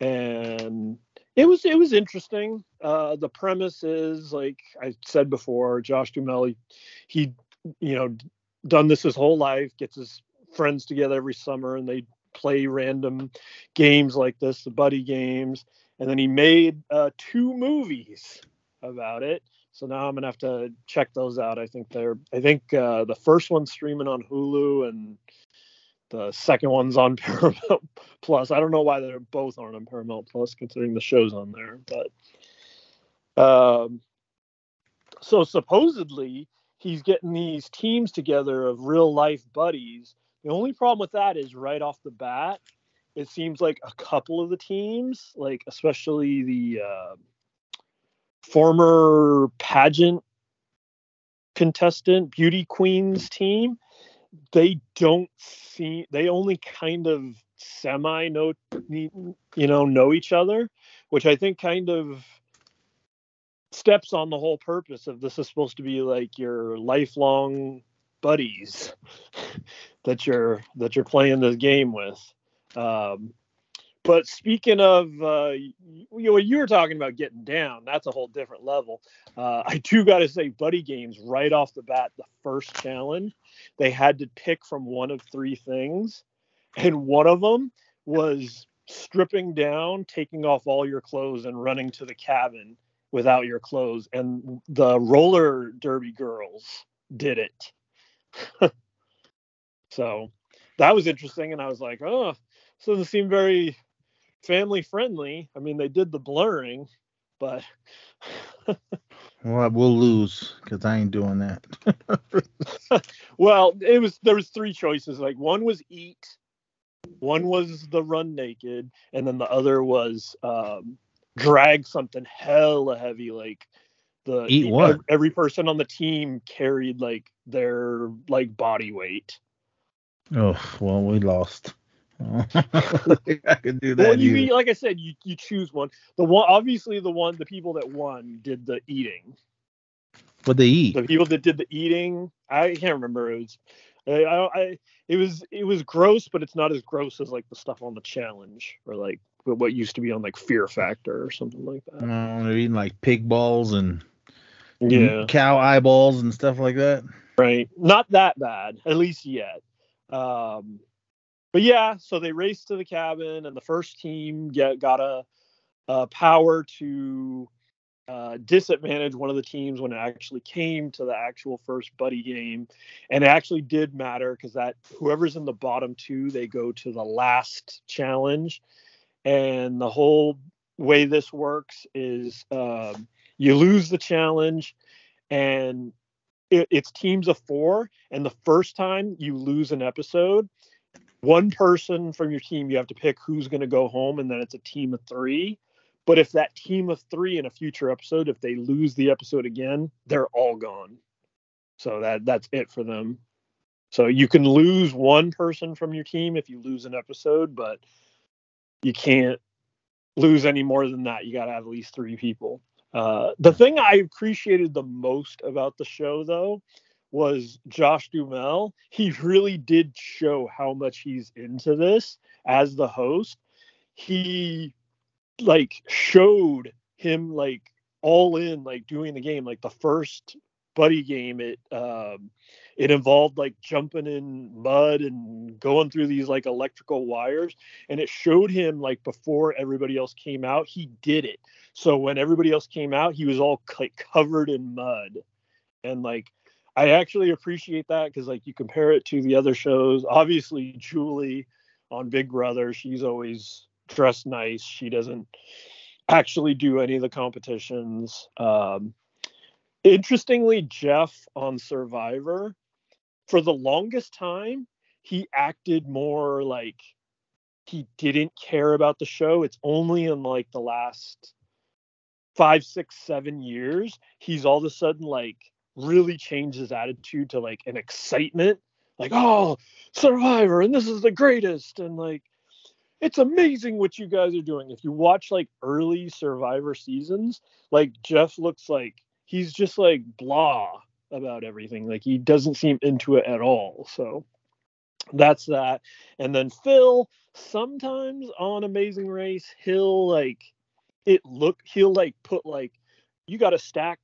D: And it was it was interesting. Uh, the premise is like I said before, Josh Duhamel, he, he, you know, done this his whole life, gets his friends together every summer, and they play random games like this, the buddy games. And then he made uh, two movies about it. So now I'm gonna have to check those out. I think they're I think uh, the first one's streaming on Hulu and the second one's on Paramount Plus. I don't know why they're both aren't on Paramount Plus, considering the show's on there. But um, so supposedly he's getting these teams together of real life buddies. The only problem with that is right off the bat, it seems like a couple of the teams, like especially the uh, former pageant contestant beauty queens team they don't see they only kind of semi know you know know each other which i think kind of steps on the whole purpose of this is supposed to be like your lifelong buddies that you're that you're playing this game with um, but speaking of, uh, you know, you were talking about getting down, that's a whole different level. Uh, I do got to say, Buddy Games, right off the bat, the first challenge, they had to pick from one of three things. And one of them was stripping down, taking off all your clothes, and running to the cabin without your clothes. And the roller derby girls did it. so that was interesting. And I was like, oh, so doesn't seem very family friendly. I mean, they did the blurring, but
E: well, we'll lose because I ain't doing that.
D: well, it was there was three choices. Like one was eat, one was the run naked, and then the other was um, drag something hella heavy, like the
E: eat what?
D: Every person on the team carried like their like body weight.
E: Oh well, we lost. I could do that.
D: Well, you like I said, you you choose one. The one, obviously, the one, the people that won did the eating.
E: What they eat?
D: The people that did the eating, I can't remember. It was, I, I, it was, it was gross, but it's not as gross as like the stuff on the challenge or like what used to be on like Fear Factor or something like that.
E: They're eating like pig balls and
D: yeah,
E: cow eyeballs and stuff like that.
D: Right, not that bad, at least yet. Um, but yeah, so they raced to the cabin, and the first team get got a, a power to uh, disadvantage one of the teams when it actually came to the actual first buddy game, and it actually did matter because that whoever's in the bottom two, they go to the last challenge, and the whole way this works is um, you lose the challenge, and it, it's teams of four, and the first time you lose an episode one person from your team you have to pick who's going to go home and then it's a team of three. But if that team of three in a future episode if they lose the episode again they're all gone. So that that's it for them. So you can lose one person from your team if you lose an episode but you can't lose any more than that. You got to have at least three people. Uh, the thing i appreciated the most about the show though was Josh Duhamel. He really did show how much he's into this as the host. He like showed him like all in like doing the game like the first buddy game it um it involved like jumping in mud and going through these like electrical wires and it showed him like before everybody else came out he did it so when everybody else came out he was all like covered in mud and like i actually appreciate that because like you compare it to the other shows. Obviously julie on big brother she's always dressed nice. She doesn't actually do any of the competitions. Um interestingly jeff on survivor for the longest time he acted more like he didn't care about the show. It's only in like the last five six seven years he's all of a sudden like really changed his attitude to like an excitement like oh survivor and this is the greatest and like it's amazing what you guys are doing if you watch like early survivor seasons like jeff looks like he's just like blah about everything. Like he doesn't seem into it at all. So that's that. And then Phil, sometimes on Amazing Race, he'll like it look he'll like put like you got to stack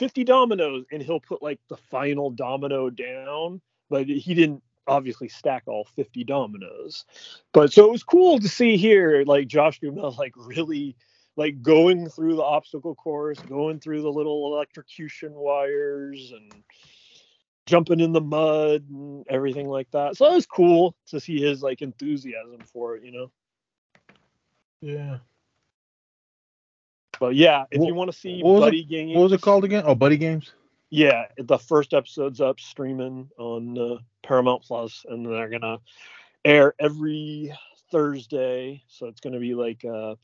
D: 50 dominoes and he'll put like the final domino down, but he didn't obviously stack all 50 dominoes. But so it was cool to see here like Josh Duhamel like really like going through the obstacle course, going through the little electrocution wires and jumping in the mud and everything like that. So it was cool to see his like enthusiasm for it, you know.
E: Yeah.
D: But yeah, if
E: What-
D: you want to see
E: what was it-
D: Buddy Games,
E: What was it called again? Oh, Buddy Games.
D: Yeah, the first episode's up streaming on uh, Paramount Plus, and they're gonna air every Thursday. So it's gonna be like a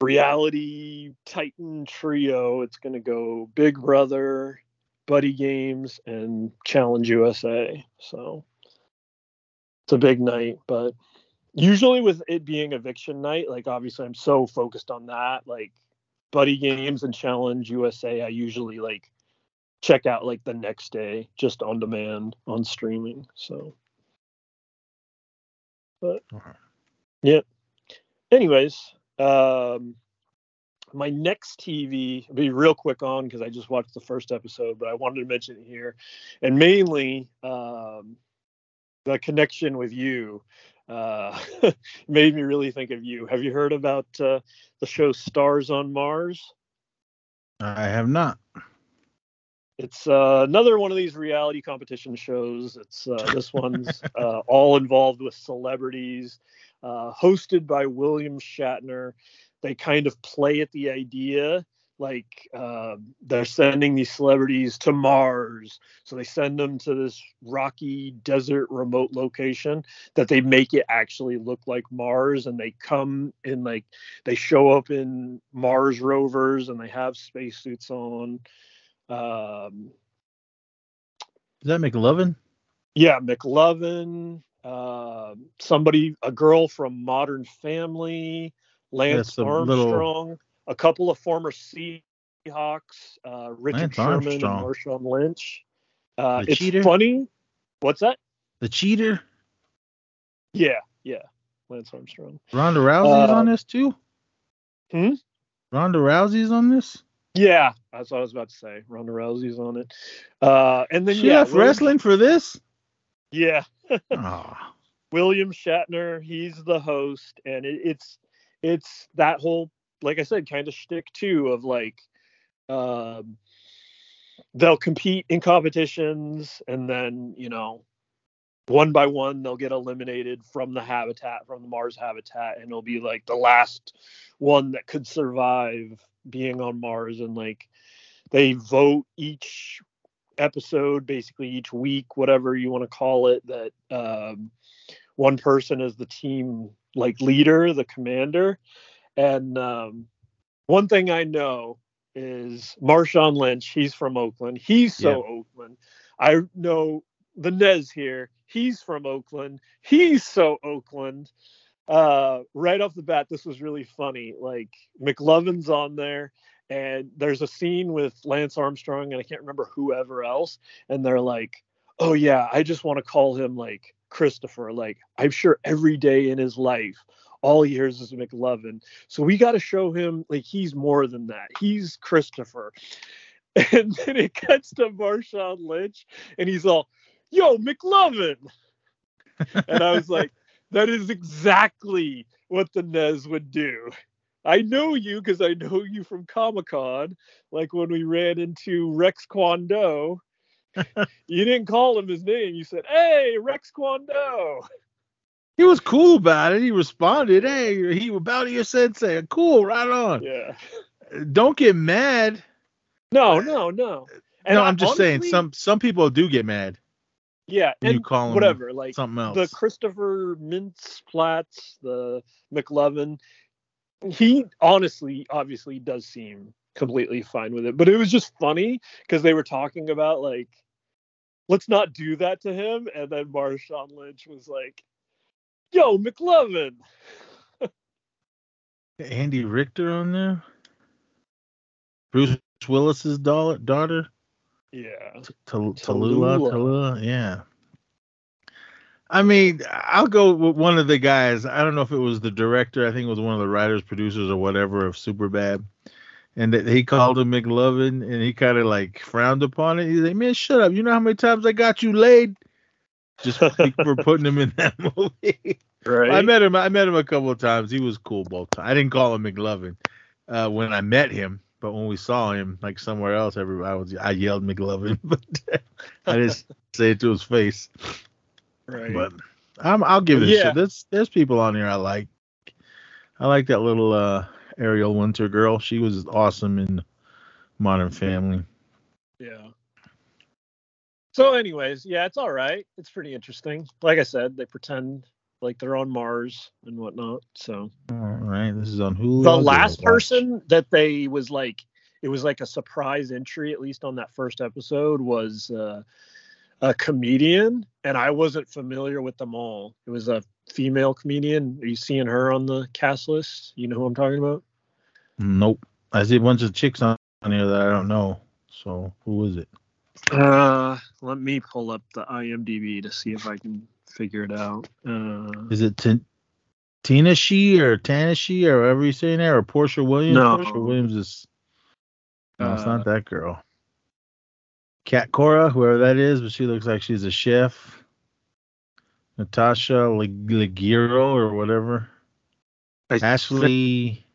D: reality Titan trio. It's gonna go Big Brother, Buddy Games, and Challenge USA. So it's a big night, but usually with it being eviction night, like obviously I'm so focused on that, like Buddy Games and Challenge USA, I usually like check out like the next day just on demand on streaming. So, but
E: Okay.
D: yeah. Anyways, um, my next TV, I'll be real quick on because I just watched the first episode, but I wanted to mention it here, and mainly um, the connection with you uh, made me really think of you. Have you heard about uh, the show Stars on Mars?
E: I have not.
D: It's uh, another one of these reality competition shows. It's uh, this one's uh, all involved with celebrities, uh, hosted by William Shatner. They kind of play at the idea like uh, they're sending these celebrities to Mars, so they send them to this rocky desert remote location that they make it actually look like Mars, and they come in like they show up in Mars rovers and they have spacesuits on. Um,
E: Is that McLovin?
D: yeah, McLovin, uh, somebody, a girl from Modern Family, Lance
E: That's a little-
D: Armstrong, a couple of former Seahawks, uh, Richard
E: Lance
D: Sherman
E: Armstrong.
D: and Marshawn Lynch. Uh, it's
E: cheater?
D: funny. What's that?
E: The cheater?
D: Yeah, yeah, Lance Armstrong.
E: Ronda Rousey's
D: Uh,
E: on this too?
D: Hmm?
E: Ronda Rousey's on this?
D: Yeah, that's what I was about to say. Ronda Rousey's on it. Uh, and then
E: She
D: yeah, William-
E: wrestling for this?
D: Yeah,
E: Oh,
D: William Shatner, he's the host, and it, it's it's that whole like I said, kind of shtick too of like um they'll compete in competitions and then, you know, one by one they'll get eliminated from the habitat, from the Mars habitat, and it'll be like the last one that could survive being on Mars and like they vote each episode basically each week whatever you want to call it that um, one person is the team like leader the commander and um, one thing i know is marshawn lynch he's from oakland. He's so oakland. I know the nez here. He's from oakland. He's so oakland. Uh, right off the bat this was really funny. Like mclovin's on there and there's a scene with Lance Armstrong and I can't remember whoever else, and they're like, "Oh yeah, I just want to call him like Christopher. Like I'm sure every day in his life, all he hears is McLovin. So we got to show him like he's more than that. He's Christopher." And then it cuts to Marshawn Lynch, and he's all, "Yo, McLovin," and I was like, "That is exactly what the Nez would do." I know you because I know you from Comic Con, like when we ran into Rex Kwon Do. you didn't call him his name. You said, "Hey, Rex Kwon Do."
E: He was cool about it. He responded, "Hey, he about to your sensei. Cool, right on.
D: Yeah.
E: Don't get mad."
D: No, no, no.
E: no,
D: I
E: I'm just saying some some people do get mad
D: Yeah,
E: when you
D: and
E: call him
D: whatever. Like
E: something else.
D: the Christopher Mintz-Plasse, the McLovin, he honestly, obviously, does seem completely fine with it. But it was just funny because they were talking about like, let's not do that to him, and then Marshawn Lynch was like, "Yo, McLovin."
E: Andy Richter on there. Bruce Willis's daughter, daughter
D: Yeah.
E: Tal-
D: Tallulah.
E: Tallulah, Tallulah, yeah. I mean, I'll go with one of the guys. I don't know if it was the director. I think it was one of the writers, producers, or whatever of Superbad. And that he called him McLovin, and he kind of like frowned upon it. He's like, "Man, shut up! You know how many times I got you laid?" Just for putting him in that movie.
D: Right.
E: I met him. I met him a couple of times. He was cool both times. I didn't call him McLovin uh, when I met him, but when we saw him like somewhere else, everybody was I yelled McLovin, but I didn't say it to his face.
D: right.
E: But I'm, I'll give it a
D: Yeah.
E: shit. There's there's people on here I like. I like that little uh, Ariel Winter girl. She was awesome in Modern Family.
D: So, anyways, yeah, it's all right. It's pretty interesting. Like I said, they pretend like they're on Mars and whatnot. So
E: All right, this is on Hulu.
D: the
E: I'll give it a
D: last person that they was like, it was like a surprise entry, at least on that first episode, was uh, a comedian, and I wasn't familiar with them all. It was a female comedian. Are you seeing her on the cast list? You know who I'm talking about?
E: Nope. I see a bunch of chicks on, on here that I don't know. So who is it?
D: Uh, let me pull up the IMDb to see if I can figure it out. Uh,
E: Is it T- Tina She or Tana She or whatever you say there or Porsha Williams?
D: No.
E: Porsha Williams is no, it's
D: Uh,
E: not that girl. Cat Cora, whoever that is, but she looks like she's a chef. Natasha Lig- Leggero or whatever.
D: I
E: Ashley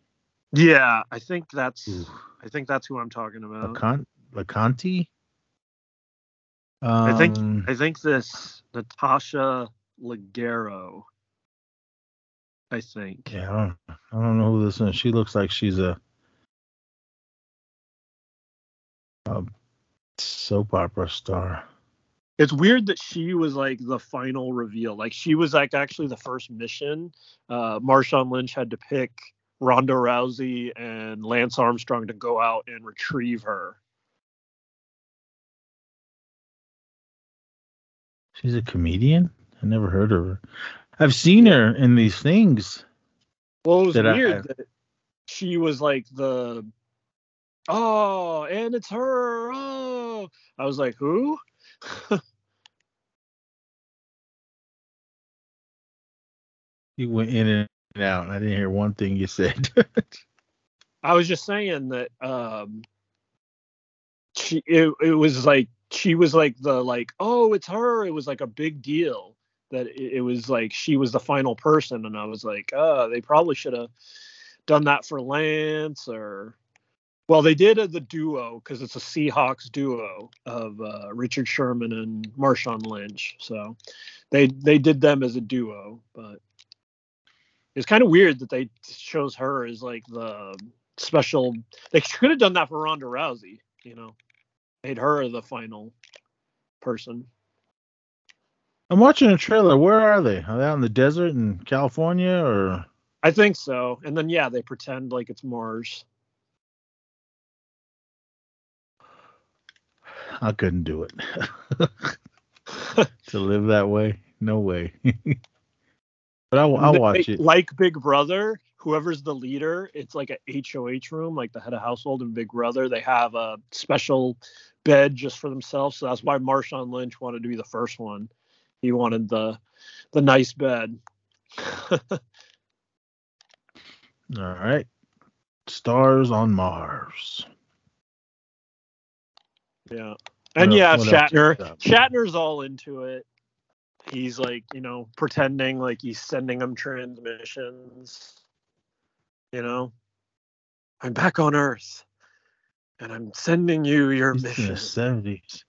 D: Yeah, I think that's
E: Ooh.
D: I think that's who I'm talking about.
E: Lacon- Laconte.
D: I think
E: Um,
D: I think this Natasha Leggero. I think.
E: Yeah, I don't, I don't know who this is. She looks like she's a, a soap opera star.
D: It's weird that she was like the final reveal. Like she was like actually the first mission. Uh Marshawn Lynch had to pick Ronda Rousey and Lance Armstrong to go out and retrieve her.
E: She's a comedian. I never heard of her. I've seen her in these things.
D: Well, it was
E: I-
D: weird that she was like the oh, and it's her. Oh, I was like, who?
E: You went in and out. I didn't hear one thing you said.
D: I was just saying that um she it, it was like she was like the like oh it's her it was like a big deal that it, it was like she was the final person and I was like oh they probably should have done that for Lance or well they did uh, the duo because it's a Seahawks duo of uh, Richard Sherman and Marshawn Lynch so they they did them as a duo but it's kind of weird that they chose her as like the special. They could have done that for Ronda Rousey, you know, made her the final person.
E: I'm watching a trailer. Where are they? Are they out in the desert in California or?
D: I think so. And then yeah, they pretend like it's Mars.
E: I couldn't do it. to live that way, no way. but I'll, I'll watch it.
D: Like Big Brother, whoever's the leader, it's like a HOH room, like the head of household in Big Brother. They have a special bed just for themselves. So that's why Marshawn Lynch wanted to be the first one. He wanted the the nice bed.
E: All right. Stars on Mars.
D: Yeah. And
E: What
D: yeah, Shatner. Shatner's all into it. He's like, you know, pretending like he's sending them transmissions. You know, I'm back on Earth, and I'm sending you your
E: He's in
D: mission.
E: the seventies.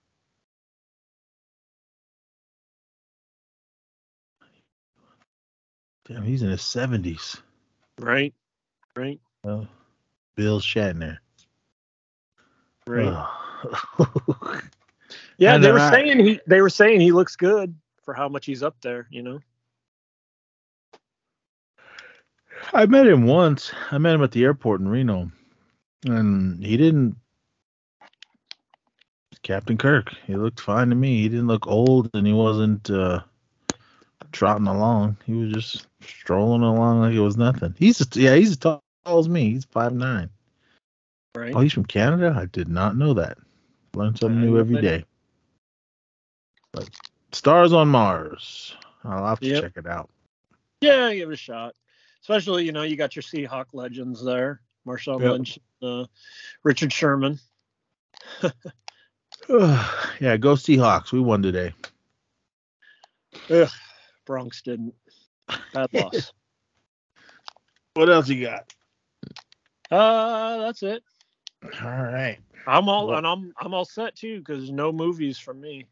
E: Damn, he's in his seventies.
D: Right, right,
E: Well, Bill Shatner.
D: right.
E: Oh.
D: yeah,
E: and
D: they were
E: I-
D: saying he. They were saying he looks good for how much he's up there. You know.
E: I met him once. I met him at the airport in Reno, and he didn't. Captain Kirk. He looked fine to me. He didn't look old, and he wasn't uh, trotting along. He was just strolling along like it was nothing. He's just, yeah, he's as tall as me. He's five nine.
D: Right.
E: Oh, he's from Canada. I did not know that. Learn something new every day. But stars on Mars. I'll have to
D: Yep.
E: check it out.
D: Yeah, give it a shot. Especially, you know, you got your Seahawk legends there, Marshawn
E: Yep.
D: Lynch, uh, Richard Sherman.
E: yeah, go Seahawks. We won today.
D: Ugh, Bronx didn't. Bad loss.
E: What else you got?
D: uh, that's it.
E: All right.
D: I'm all
E: Well-
D: and I'm I'm all set too because no movies from me.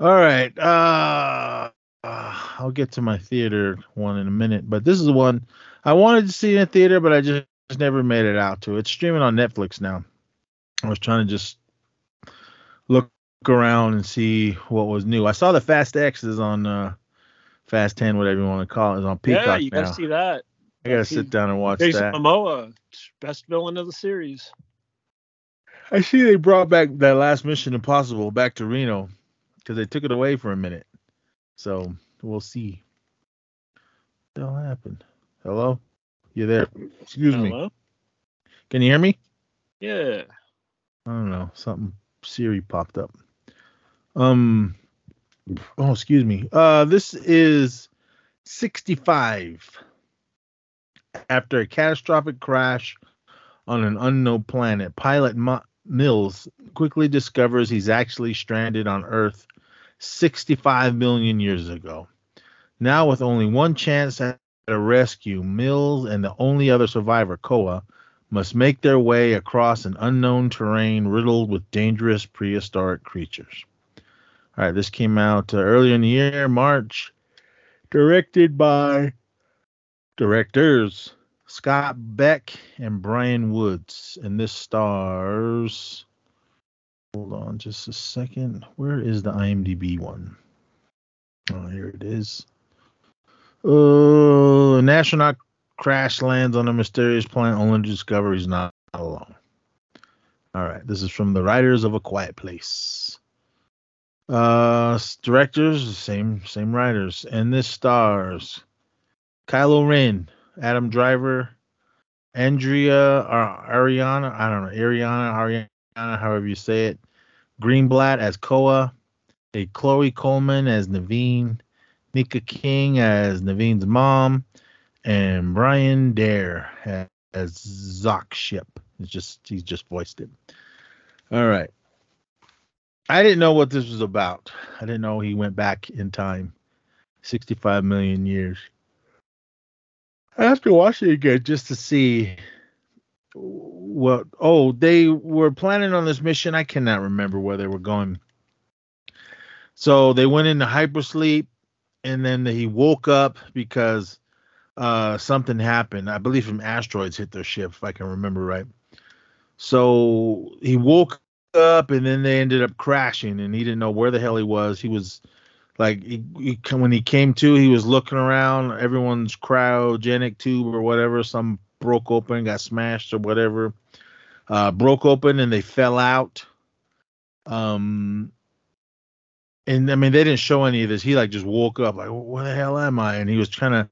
E: All right. Uh, uh, I'll get to my theater one in a minute, but this is the one I wanted to see in a theater, but I just, never made it out to. It's streaming on Netflix now. I was trying to just look around and see what was new. I saw the Fast X is on uh, Fast 10, whatever you want to call it, is on Peacock
D: yeah, you
E: now.
D: gotta see that.
E: I gotta
D: see
E: sit down and watch
D: Jason
E: that.
D: Momoa, best villain of the series.
E: I see they brought back that last Mission Impossible back to Reno because they took it away for a minute. So we'll see. What the hell happened? Hello? You there? Excuse me.
D: Hello?
E: Can you hear me?
D: Yeah.
E: I don't know. Something Siri popped up. Um oh excuse me. Uh this is 65. After a catastrophic crash on an unknown planet, pilot Mo- Mills quickly discovers he's actually stranded on Earth 65 million years ago. Now, with only one chance at a rescue, Mills and the only other survivor, Koa, must make their way across an unknown terrain riddled with dangerous prehistoric creatures. All right, this came out uh, earlier in the year, March, directed by directors Scott Beck and Bryan Woods. And this stars. Hold on just a second. Where is the IMDb one? Oh, here it is. Uh, an astronaut crash lands on a mysterious planet only to discover he's not alone. All right, this is from the writers of A Quiet Place. Uh, directors, same same writers, and this stars Kylo Ren, Adam Driver, Andrea Ariana, I don't know, Ariana, Ariana, however you say it, Greenblatt as Koa, a Chloe Coleman as Nevine, Nika King as Nevine's mom, and Brian Dare as, Zoc Ship. It's just he's just voiced it. All right. I didn't know what this was about. I didn't know he went back in time 65 million years. I have to watch it again just to see what. Oh, they were planning on this mission. I cannot remember where they were going. So they went into hypersleep, and then he woke up because uh, something happened. I believe some asteroids hit their ship, if I can remember right. So he woke up, and then they ended up crashing, and he didn't know where the hell he was. He was like he, he when he came to, he was looking around. Everyone's cryogenic tube or whatever, some broke open, got smashed or whatever. Uh, broke open and they fell out. Um, and I mean they didn't show any of this. He like just woke up like, where the hell am I? And he was kind of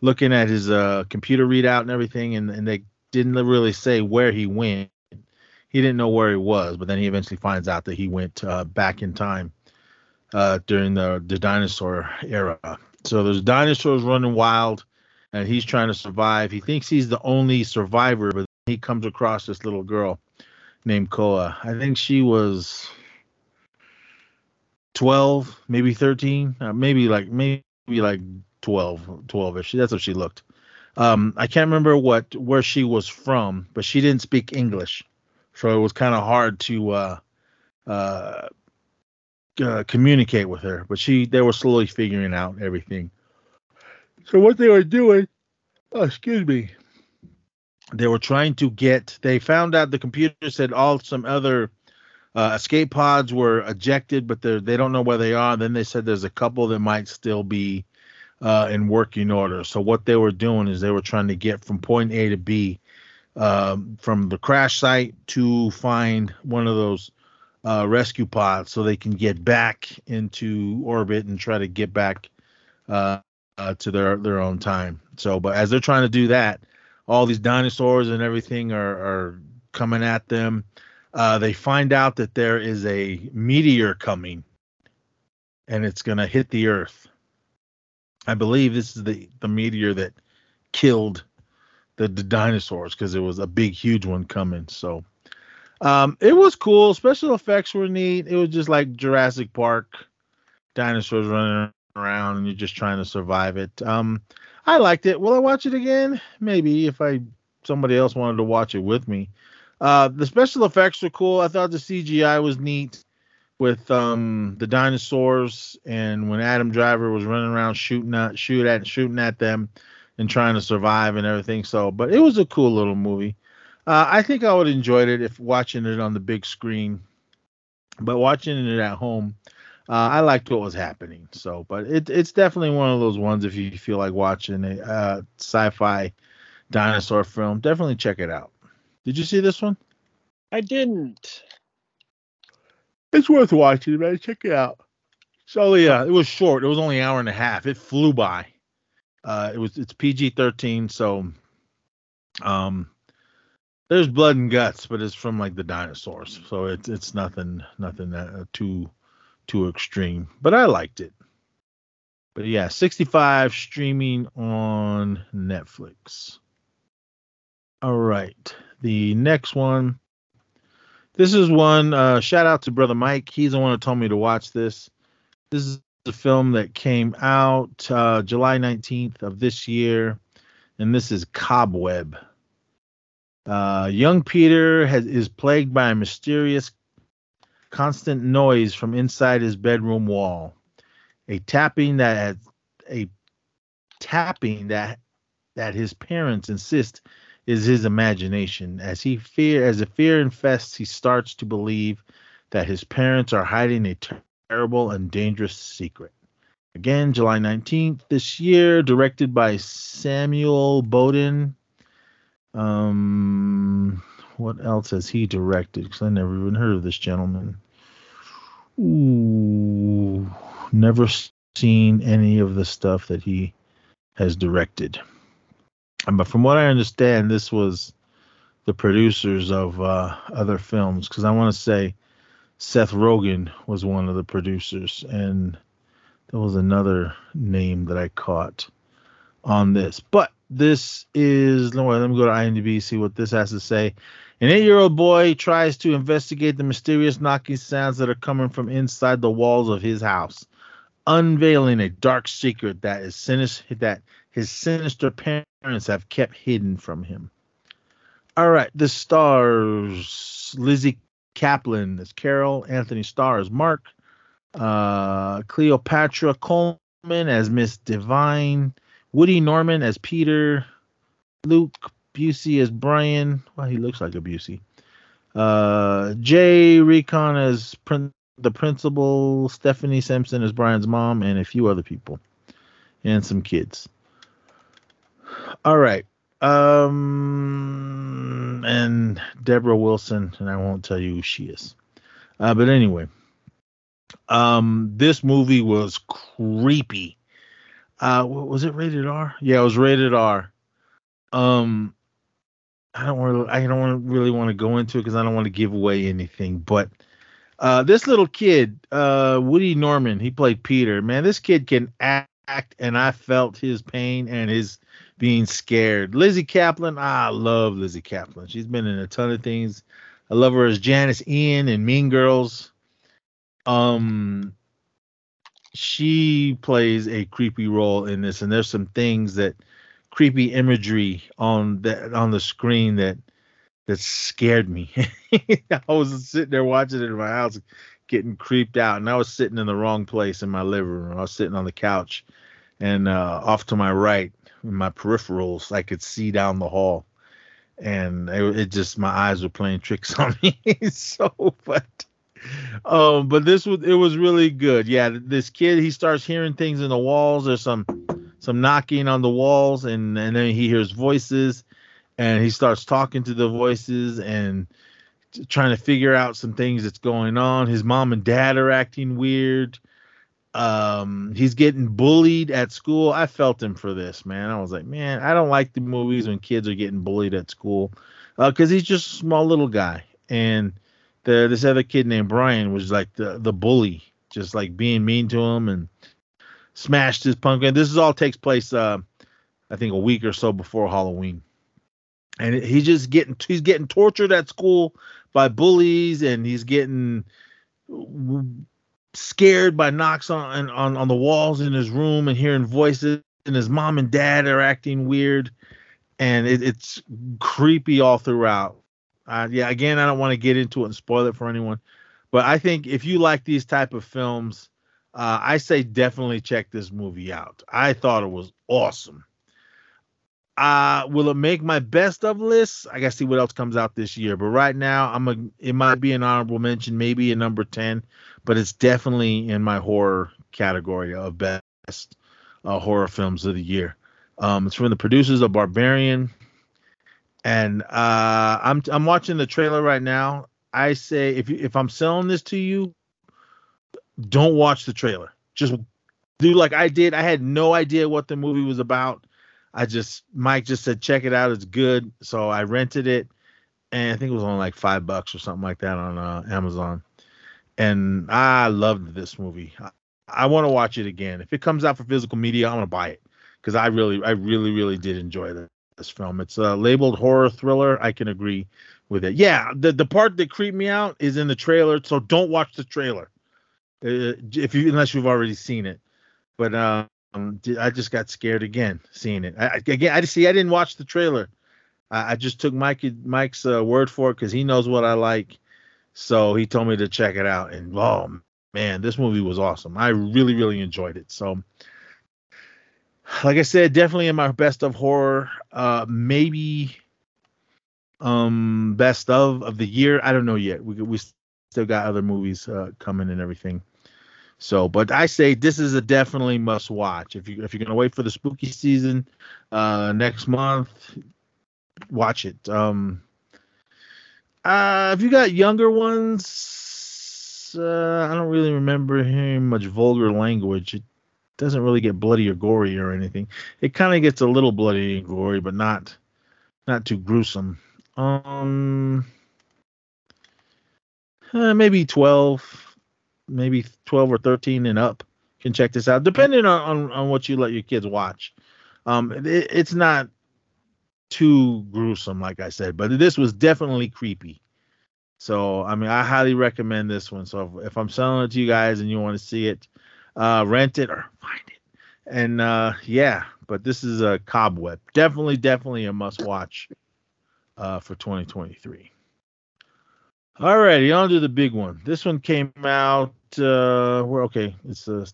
E: looking at his uh computer readout and everything, and and they didn't really say where he went. He didn't know where he was, but then he eventually finds out that he went uh, back in time uh, during the the dinosaur era. So there's dinosaurs running wild, and he's trying to survive. He thinks he's the only survivor, but he comes across this little girl named Koa. I think she was 12, maybe 13, uh, maybe like maybe like 12, 12ish. That's what she looked. Um, I can't remember what where she was from, but she didn't speak English, so it was kind of hard to uh, uh, uh, communicate with her. But she they were slowly figuring out everything. So what they were doing, oh, excuse me, they were trying to get. They found out the computer said all some other uh, escape pods were ejected, but they they don't know where they are. Then they said there's a couple that might still be uh, in working order. So what they were doing is they were trying to get from point A to B, um, from the crash site to find one of those uh, rescue pods, so they can get back into orbit and try to get back uh, uh, to their their own time. So, but as they're trying to do that, all these dinosaurs and everything are are coming at them. Uh, they find out that there is a meteor coming, and it's gonna hit the Earth I believe this is the the meteor that killed the, the dinosaurs because it was a big, huge one coming. So um, it was cool. Special effects were neat. It was just like Jurassic Park, dinosaurs running around, and you're just trying to survive it. Um, I liked it. Will I watch it again? Maybe if I somebody else wanted to watch it with me. Uh, the special effects were cool. I thought the CGI was neat with um the dinosaurs and when Adam Driver was running around shooting at shoot at shooting at them and trying to survive and everything. So, but it was a cool little movie. Uh, I think I would enjoyed it if watching it on the big screen, but watching it at home, uh, I liked what was happening. So, but it, it's definitely one of those ones if you feel like watching a uh, sci-fi dinosaur film, definitely check it out. Did you see this one?
D: I didn't.
E: It's worth watching, man. Check it out. So yeah, it was short. It was only an hour and a half. It flew by. Uh, it was it's PG thirteen, so um, there's blood and guts, but it's from like the dinosaurs, so it's it's nothing nothing that, uh, too too extreme. But I liked it. But yeah, 65 streaming on Netflix. All right, the next one this is one uh, shout out to brother Mike. He's the one who told me to watch this. This is a film that came out uh, July 19th of this year, and this is Cobweb. Uh, young Peter has, is plagued by a mysterious, constant noise from inside his bedroom wall. A tapping that a tapping that that his parents insist is his imagination. As he fear as the fear infests, he starts to believe that his parents are hiding a ter- terrible and dangerous secret. Again, July 19th this year, directed by Samuel Bodin. Um, what else has he directed? Because I never even heard of this gentleman. Ooh, never seen any of the stuff that he has directed but from what I understand, this was the producers of uh, other films because I want to say Seth Rogen was one of the producers, and there was another name that I caught on this. But this is let me go to IMDb see what this has to say. An eight-year-old boy tries to investigate the mysterious knocking sounds that are coming from inside the walls of his house, unveiling a dark secret that is sinister that his sinister parents have kept hidden from him. All right, the stars Lizzy Caplan as Carol, Anthony Starr as Mark, uh, Cleopatra Coleman as Miss Devine, Woody Norman as Peter, Luke Busey as Brian. Well, he looks like a Busey. Uh, Jay Rincon as prin- the principal, Stephanie Simpson as Brian's mom, and a few other people, and some kids. All right. Um, and Deborah Wilson, and I won't tell you who she is. Uh, but anyway, um, this movie was creepy. Uh, was it rated R? Yeah, it was rated R. Um, I don't really, I don't really want to go into it because I don't want to give away anything. But uh, this little kid, uh, Woody Norman, he played Peter. Man, this kid can act, and I felt his pain and his being scared. Lizzy Caplan, I love Lizzy Caplan. She's been in a ton of things. I love her as Janis Ian in Mean Girls. Um, she plays a creepy role in this, and there's some things that creepy imagery on that on the screen that that scared me. I was sitting there watching it in my house, getting creeped out, and I was sitting in the wrong place in my living room. I was sitting on the couch, and uh, off to my right, in my peripherals, I could see down the hall, and it, it just my eyes were playing tricks on me. so, but um, but this was it was really good. Yeah, this kid he starts hearing things in the walls. There's some some knocking on the walls, and and then he hears voices, and he starts talking to the voices and trying to figure out some things that's going on. His mom and dad are acting weird. Um, he's getting bullied at school. I felt him for this, man. I was like, man, I don't like the movies when kids are getting bullied at school, because he's just a small little guy, and the this other kid named Brian was like the the bully, just like being mean to him and smashed his pumpkin. This is all takes place, uh, I think, a week or so before Halloween, and he's just getting he's getting tortured at school by bullies, and he's getting scared by knocks on on on the walls in his room and hearing voices, and his mom and dad are acting weird, and it, it's creepy all throughout. Uh, yeah, again, I don't want to get into it and spoil it for anyone, but I think if you like these type of films, uh, I say definitely check this movie out. I thought it was awesome. Uh, will it make my best of list? I gotta see what else comes out this year. But right now, I'm a. It might be an honorable mention, maybe a number ten, but it's definitely in my horror category of best uh, horror films of the year. Um, it's from the producers of Barbarian, and uh, I'm I'm watching the trailer right now. I say if if I'm selling this to you, don't watch the trailer. Just do like I did. I had no idea what the movie was about. I just Mike just said check it out. It's good. So I rented it, and I think it was only like five bucks or something like that on uh, Amazon. And I loved this movie. I, I want to watch it again. If it comes out for physical media, I'm gonna buy it because I really, I really, really did enjoy this film. It's uh, labeled horror thriller. I can agree with it. Yeah, the the part that creeped me out is in the trailer. So don't watch the trailer uh, if you unless you've already seen it. But um, I just got scared again seeing it. I, again, I see. I didn't watch the trailer. I, I just took Mike Mike's uh, word for it because he knows what I like. So he told me to check it out, and oh man, this movie was awesome. I really, really enjoyed it. So, like I said, definitely in my best of horror. Uh, maybe um best of of the year. I don't know yet. We we still got other movies uh, coming and everything. So, but I say this is a definitely must watch. If you if you're gonna wait for the spooky season uh next month, watch it. Um uh if you got younger ones, uh I don't really remember hearing much vulgar language. It doesn't really get bloody or gory or anything. It kind of gets a little bloody and gory, but not not too gruesome. Um uh, maybe 12, maybe 12 or 13 and up can check this out, depending on, on, on what you let your kids watch. Um, it, it's not too gruesome, like I said, but this was definitely creepy. So, I mean, I highly recommend this one. So, if, if I'm selling it to you guys and you want to see it, uh, rent it or find it. And uh, yeah, but this is a cobweb. Definitely, definitely a must watch uh, for 2023. Alrighty, on to the big one. This one came out. Uh, we're okay. It's uh,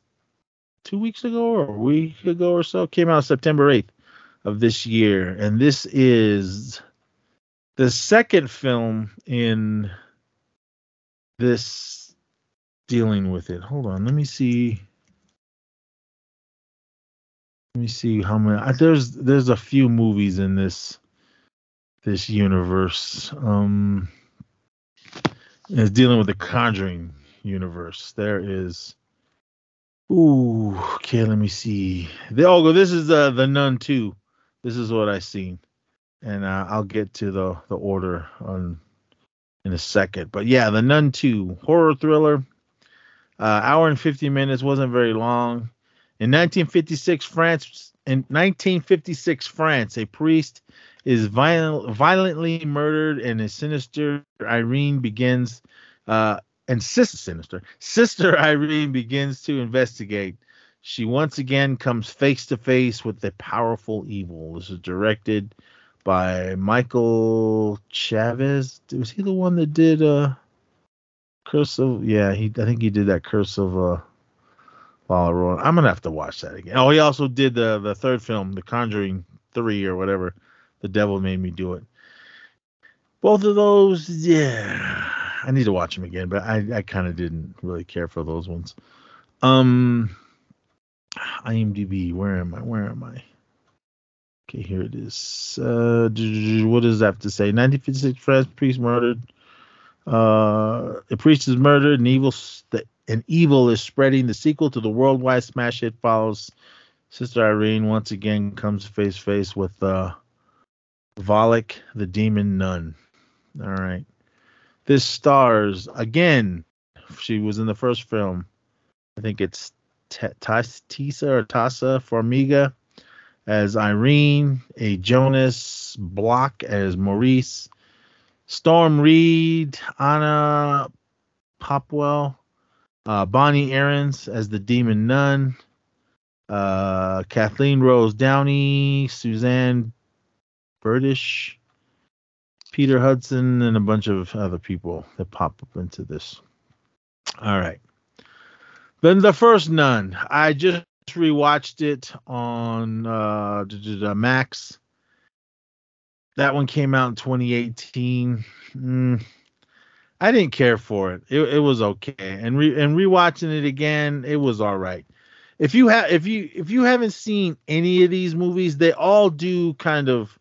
E: two weeks ago or a week ago or so. Came out September eighth of this year, and this is the second film in this dealing with it. Hold on, let me see. Let me see how many. There's there's a few movies in this this universe. Um is dealing with the Conjuring universe. There is. Ooh, okay. Let me see. They all go. this is uh, the Nun two. This is what I seen, and uh, I'll get to the the order on in a second. But yeah, the Nun two horror thriller. Uh, hour and fifty minutes wasn't very long, In 1956 France, in 1956 France, a priest is viol- violently murdered, and his sinister Irene begins, uh, and sister sinister sister Irene begins to investigate. She once again comes face to face with the powerful evil. This is directed by Michael Chaves. Was he the one that did uh Curse of yeah, he I think he did that Curse of uh I'm gonna have to watch that again. Oh, he also did the the third film, The Conjuring Three or whatever. The Devil Made Me Do It. Both of those, yeah, I need to watch them again, but I I kind of didn't really care for those ones. Um, IMDb, where am I? Where am I? Okay, here it is. Uh, what does that have to say? 1956 France priest murdered. Uh, a priest is murdered, and evil the, an evil is spreading. The sequel to the worldwide smash hit follows. Sister Irene once again comes face to face with uh, Valak, the demon nun. All right. This stars again. She was in the first film. I think it's T- Tisa or Tasa Farmiga as Irene, a Jonas Block as Maurice, Storm Reed, Anna Popwell, uh, Bonnie Aarons as the Demon Nun, uh, Kathleen Rose Downey, Suzanne Bertish, Peter Hudson, and a bunch of other people that pop up into this. All right. Then the first nun. I just rewatched it on uh, Max. That one came out in 2018. Mm, I didn't care for it. It, it was okay, and re, and rewatching it again, it was all right. If you have if you if you haven't seen any of these movies, they all do kind of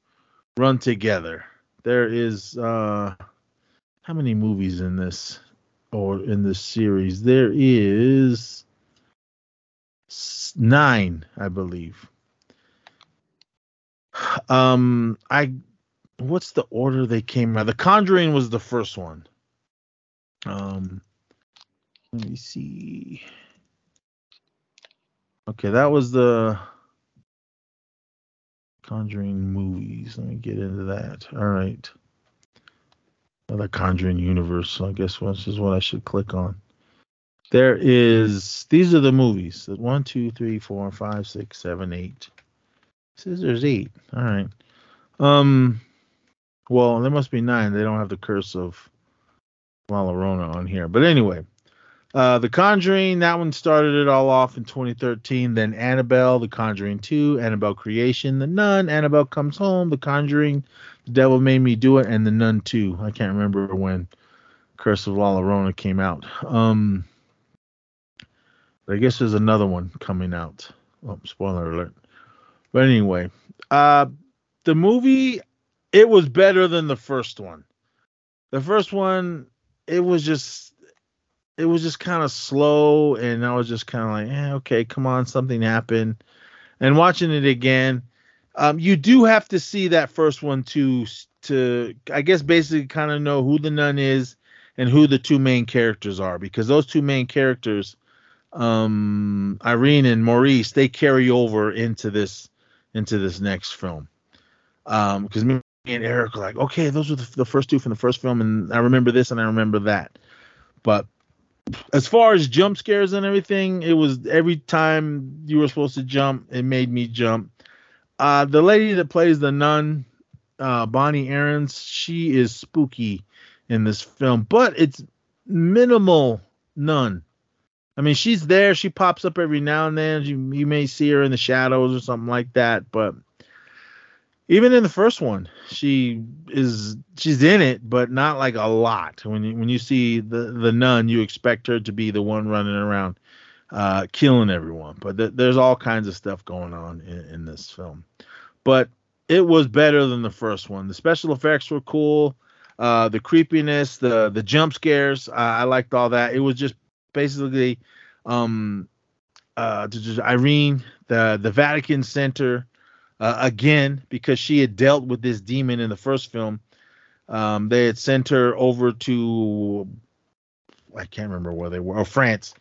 E: run together. There is uh how many movies in this or in this series? There is nine, I believe. Um, I what's the order they came out? The Conjuring was the first one. Um, let me see. Okay, that was the Conjuring movies. Let me get into that. All right. The Conjuring universe. I guess this is what I should click on. There is these are the movies. One, two, three, four, five, six, seven, eight. Says there's eight. All right. Um well, there must be nine. They don't have the curse of La Llorona on here. But anyway, uh The Conjuring, that one started it all off in 2013. Then Annabelle, The Conjuring 2, Annabelle Creation, The Nun, Annabelle Comes Home, The Conjuring, The Devil Made Me Do It, and The Nun 2. I can't remember when Curse of La Llorona came out. Um I guess there's another one coming out. Oh, spoiler alert. But anyway, uh, the movie it was better than the first one. The first one, it was just it was just kind of slow, and I was just kind of like, eh, okay, come on, something happened. And watching it again, um, you do have to see that first one to to I guess basically kind of know who the nun is and who the two main characters are because those two main characters um, Irene and Maurice they carry over into this into this next film. Um, because me and Eric are like, okay, those are the, the first two from the first film, and I remember this and I remember that. But as far as jump scares and everything, it was every time you were supposed to jump, it made me jump. Uh, the lady that plays the nun, uh, Bonnie Aarons, she is spooky in this film, but it's minimal nun. I mean, she's there. She pops up every now and then. You, you may see her in the shadows or something like that. But even in the first one, she is she's in it, but not like a lot. When you when you see the the nun, you expect her to be the one running around, uh, killing everyone. But th- there's all kinds of stuff going on in, in this film. But it was better than the first one. The special effects were cool. Uh, the creepiness, the the jump scares, uh, I liked all that. It was just basically um uh Irene the the Vatican Center uh, again because she had dealt with this demon in the first film um they had sent her over to I can't remember where they were or France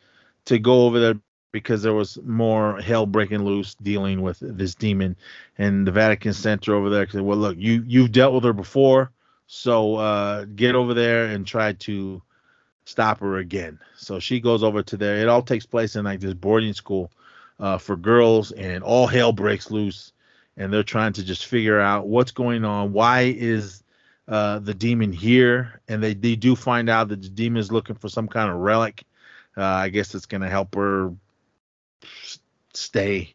E: to go over there because there was more hell breaking loose dealing with this demon, and the Vatican sent her over there. Said, "Well, look, you you've dealt with her before, so uh, get over there and try to stop her again." So she goes over to there. It all takes place in like this boarding school uh, for girls, and all hell breaks loose, and they're trying to just figure out what's going on. Why is uh, the demon here? And they they do find out that the demon is looking for some kind of relic. Uh, I guess it's going to help her stay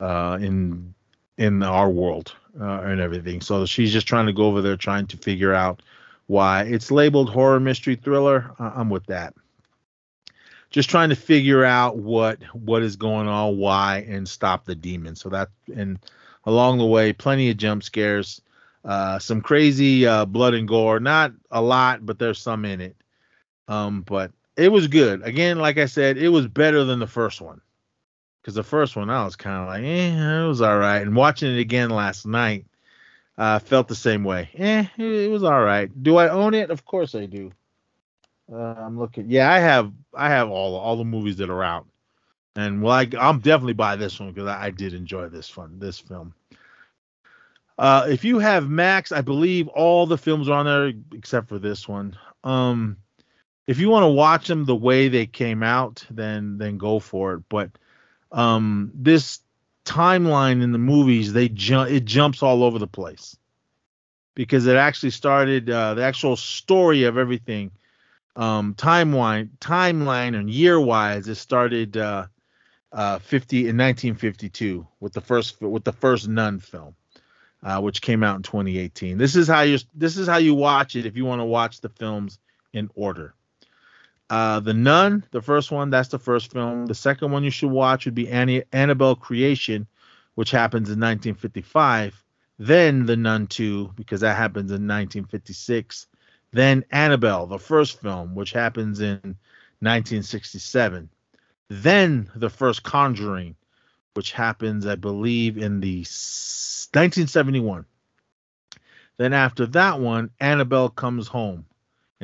E: uh, in in our world uh, and everything. So she's just trying to go over there, trying to figure out why it's labeled horror mystery thriller. I'm with that. Just trying to figure out what what is going on, why, and stop the demon. So that and along the way, plenty of jump scares, uh, some crazy uh, blood and gore. Not a lot, but there's some in it. Um, but it was good. Again, like I said, it was better than the first one because the first one I was kind of like, eh, it was all right. And watching it again last night, I uh, felt the same way. Eh, it, was all right. Do I own it? Of course I do. Uh, I'm looking. Yeah, I have. I have all all the movies that are out, and well, I, I'm definitely by this one because I, I did enjoy this fun this film. Uh, if you have Max, I believe all the films are on there except for this one. Um, if you want to watch them the way they came out, then then go for it. But um, this timeline in the movies they jump it jumps all over the place because it actually started uh, the actual story of everything um, timeline timeline and year wise it started uh, uh, 50 in 1952 with the first with the first nun film uh, which came out in 2018 this is how you this is how you watch it if you want to watch the films in order uh, the Nun, the first one, that's the first film. The second one you should watch would be Annie, Annabelle Creation, which happens in 1955. Then The Nun 2, because that happens in 1956. Then Annabelle, the first film, which happens in 1967. Then the first Conjuring, which happens, I believe, in the 1971. Then after that one, Annabelle Comes Home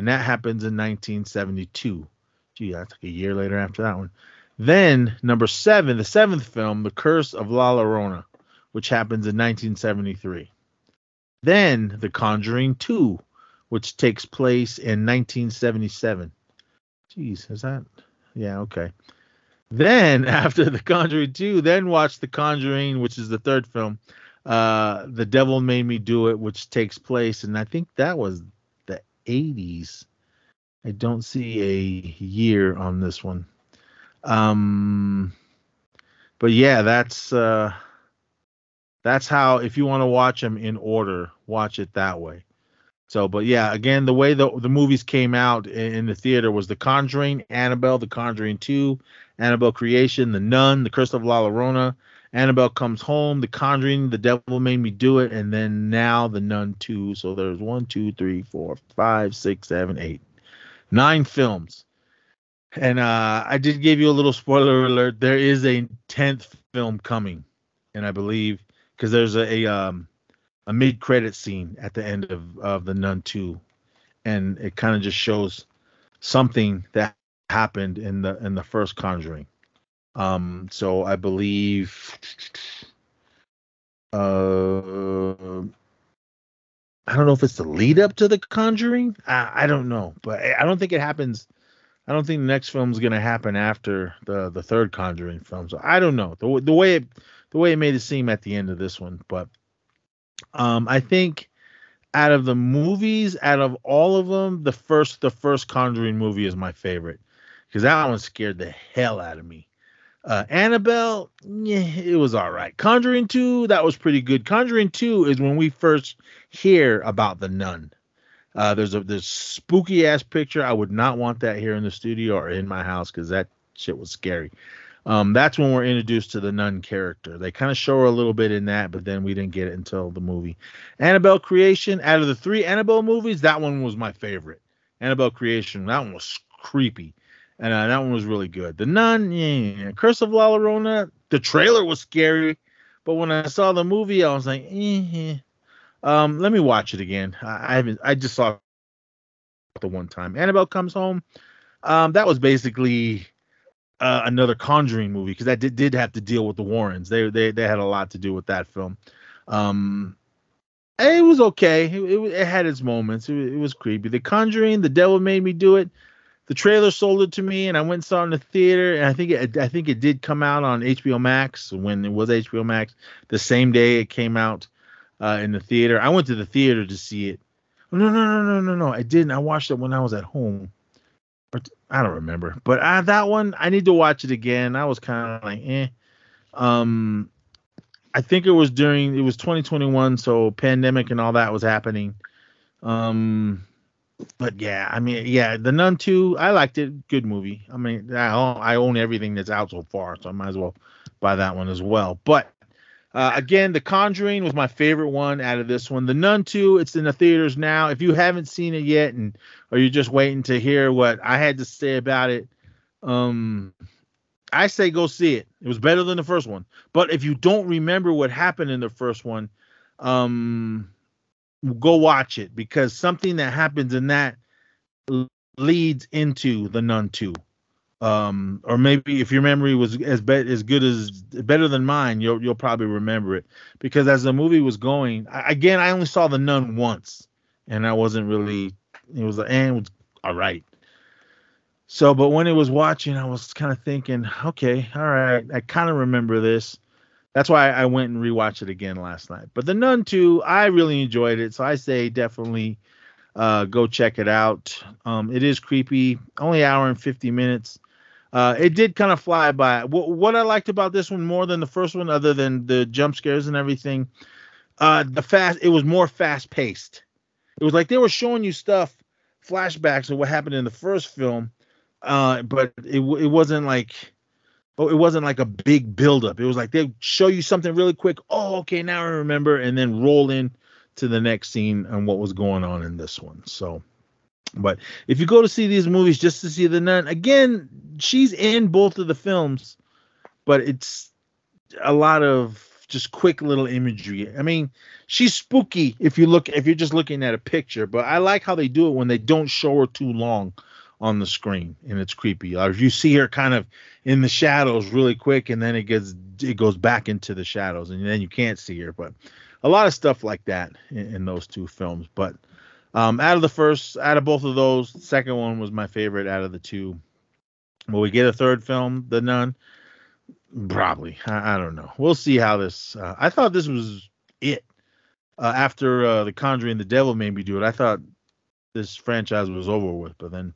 E: and that happens in 1972. Gee, that's like a year later after that one. Then number seven, the seventh film, The Curse of La Llorona, which happens in 1973. Then The Conjuring 2, which takes place in 1977. Jeez, is that? Yeah, okay. Then after The Conjuring 2, then watch The Conjuring, which is the third film, uh, The Devil Made Me Do It, which takes place, and I think that was the 80s. I don't see a year on this one. Um, but yeah, that's uh, that's how if you want to watch them in order, watch it that way. So, but yeah, again, the way the the movies came out in, the theater was The Conjuring, Annabelle, The Conjuring 2, Annabelle Creation, The Nun, The Curse of La Llorona, Annabelle Comes Home, The Conjuring, The Devil Made Me Do It, and then now The Nun 2. So there's one, two, three, four, five, six, seven, eight, nine films. And uh, I did give you a little spoiler alert. There is a tenth film coming, and I believe because there's a, a um a mid credit scene at the end of of the Nun 2, and it kind of just shows something that happened in the in the first Conjuring. Um, so I believe uh I don't know if it's the lead up to the Conjuring. I, I don't know, but I don't think it happens. I don't think the next film is going to happen after the the third Conjuring film. So I don't know the the way it the way it made it seem at the end of this one, but um I think out of the movies, out of all of them, the first the first Conjuring movie is my favorite because that one scared the hell out of me. Uh, Annabelle, yeah, it was all right. Conjuring 2, that was pretty good. Conjuring 2 is when we first hear about the nun. Uh, there's a this spooky ass picture. I would not want that here in the studio or in my house because that shit was scary. Um, that's when we're introduced to the nun character. They kind of show her a little bit in that, but then we didn't get it until the movie. Annabelle Creation, out of the three Annabelle movies, that one was my favorite. Annabelle Creation, that one was creepy and uh, that one was really good. The Nun, yeah, Curse of La Llorona, the trailer was scary, but when I saw the movie, I was like, eh, um, let me watch it again. I, I haven't, I just saw the one time. Annabelle comes home. Um, that was basically uh, another Conjuring movie because that did, did have to deal with the Warrens. They they they had a lot to do with that film. Um, it was okay. It, it, it had its moments. It, it, was creepy. The Conjuring, The Devil Made Me Do It. The trailer sold it to me, and I went and saw it in the theater. And I think it, I think it did come out on HBO Max when it was HBO Max. The same day it came out uh, in the theater. I went to the theater to see it. No, no, no, no, no, no. I didn't. I watched it when I was at home. I don't remember, but uh, that one I need to watch it again. I was kind of like, eh. Um, I think it was during it was 2021, so pandemic and all that was happening. Um, but yeah, I mean, yeah, The Nun 2, I liked it. Good movie. I mean, I own, I own everything that's out so far, so I might as well buy that one as well. But uh, again, The Conjuring was my favorite one out of this one. The Nun 2, it's in the theaters now. If you haven't seen it yet, and or you're just waiting to hear what I had to say about it, um, I say go see it. It was better than the first one. But if you don't remember what happened in the first one, um, go watch it because something that happens in that leads into the Nun 2 um, or maybe if your memory was as be- as good as better than mine, you'll you'll probably remember it because as the movie was going, I, again, I only saw the Nun once, and I wasn't really. It was and it was all right. So, but when it was watching, I was kind of thinking, okay, all right, I kind of remember this. That's why I went and rewatched it again last night. But the Nun too, I really enjoyed it, so I say definitely uh, go check it out. Um, it is creepy, only hour and 50 minutes. Uh, it did kind of fly by. What, what I liked about this one more than the first one, other than the jump scares and everything, uh, the fast. It was more fast paced. It was like they were showing you stuff, flashbacks of what happened in the first film, uh, but it it wasn't like. Oh, it wasn't like a big buildup. It was like they show you something really quick. Oh, okay, now I remember, and then roll in to the next scene and what was going on in this one. So but if you go to see these movies just to see the nun, again, she's in both of the films, but it's a lot of just quick little imagery. I mean, she's spooky if you look if you're just looking at a picture, but I like how they do it when they don't show her too long on the screen and it's creepy. Or if you see her kind of in the shadows really quick and then it gets it goes back into the shadows and then you can't see her. But a lot of stuff like that in, in those two films. But um, out of the first, out of both of those, second one was my favorite out of the two. Will we get a third film, The Nun? Probably. I, I don't know. We'll see how this. Uh, I thought this was it. Uh, after uh, The Conjuring, and The Devil made me do it. I thought this franchise was over with, but then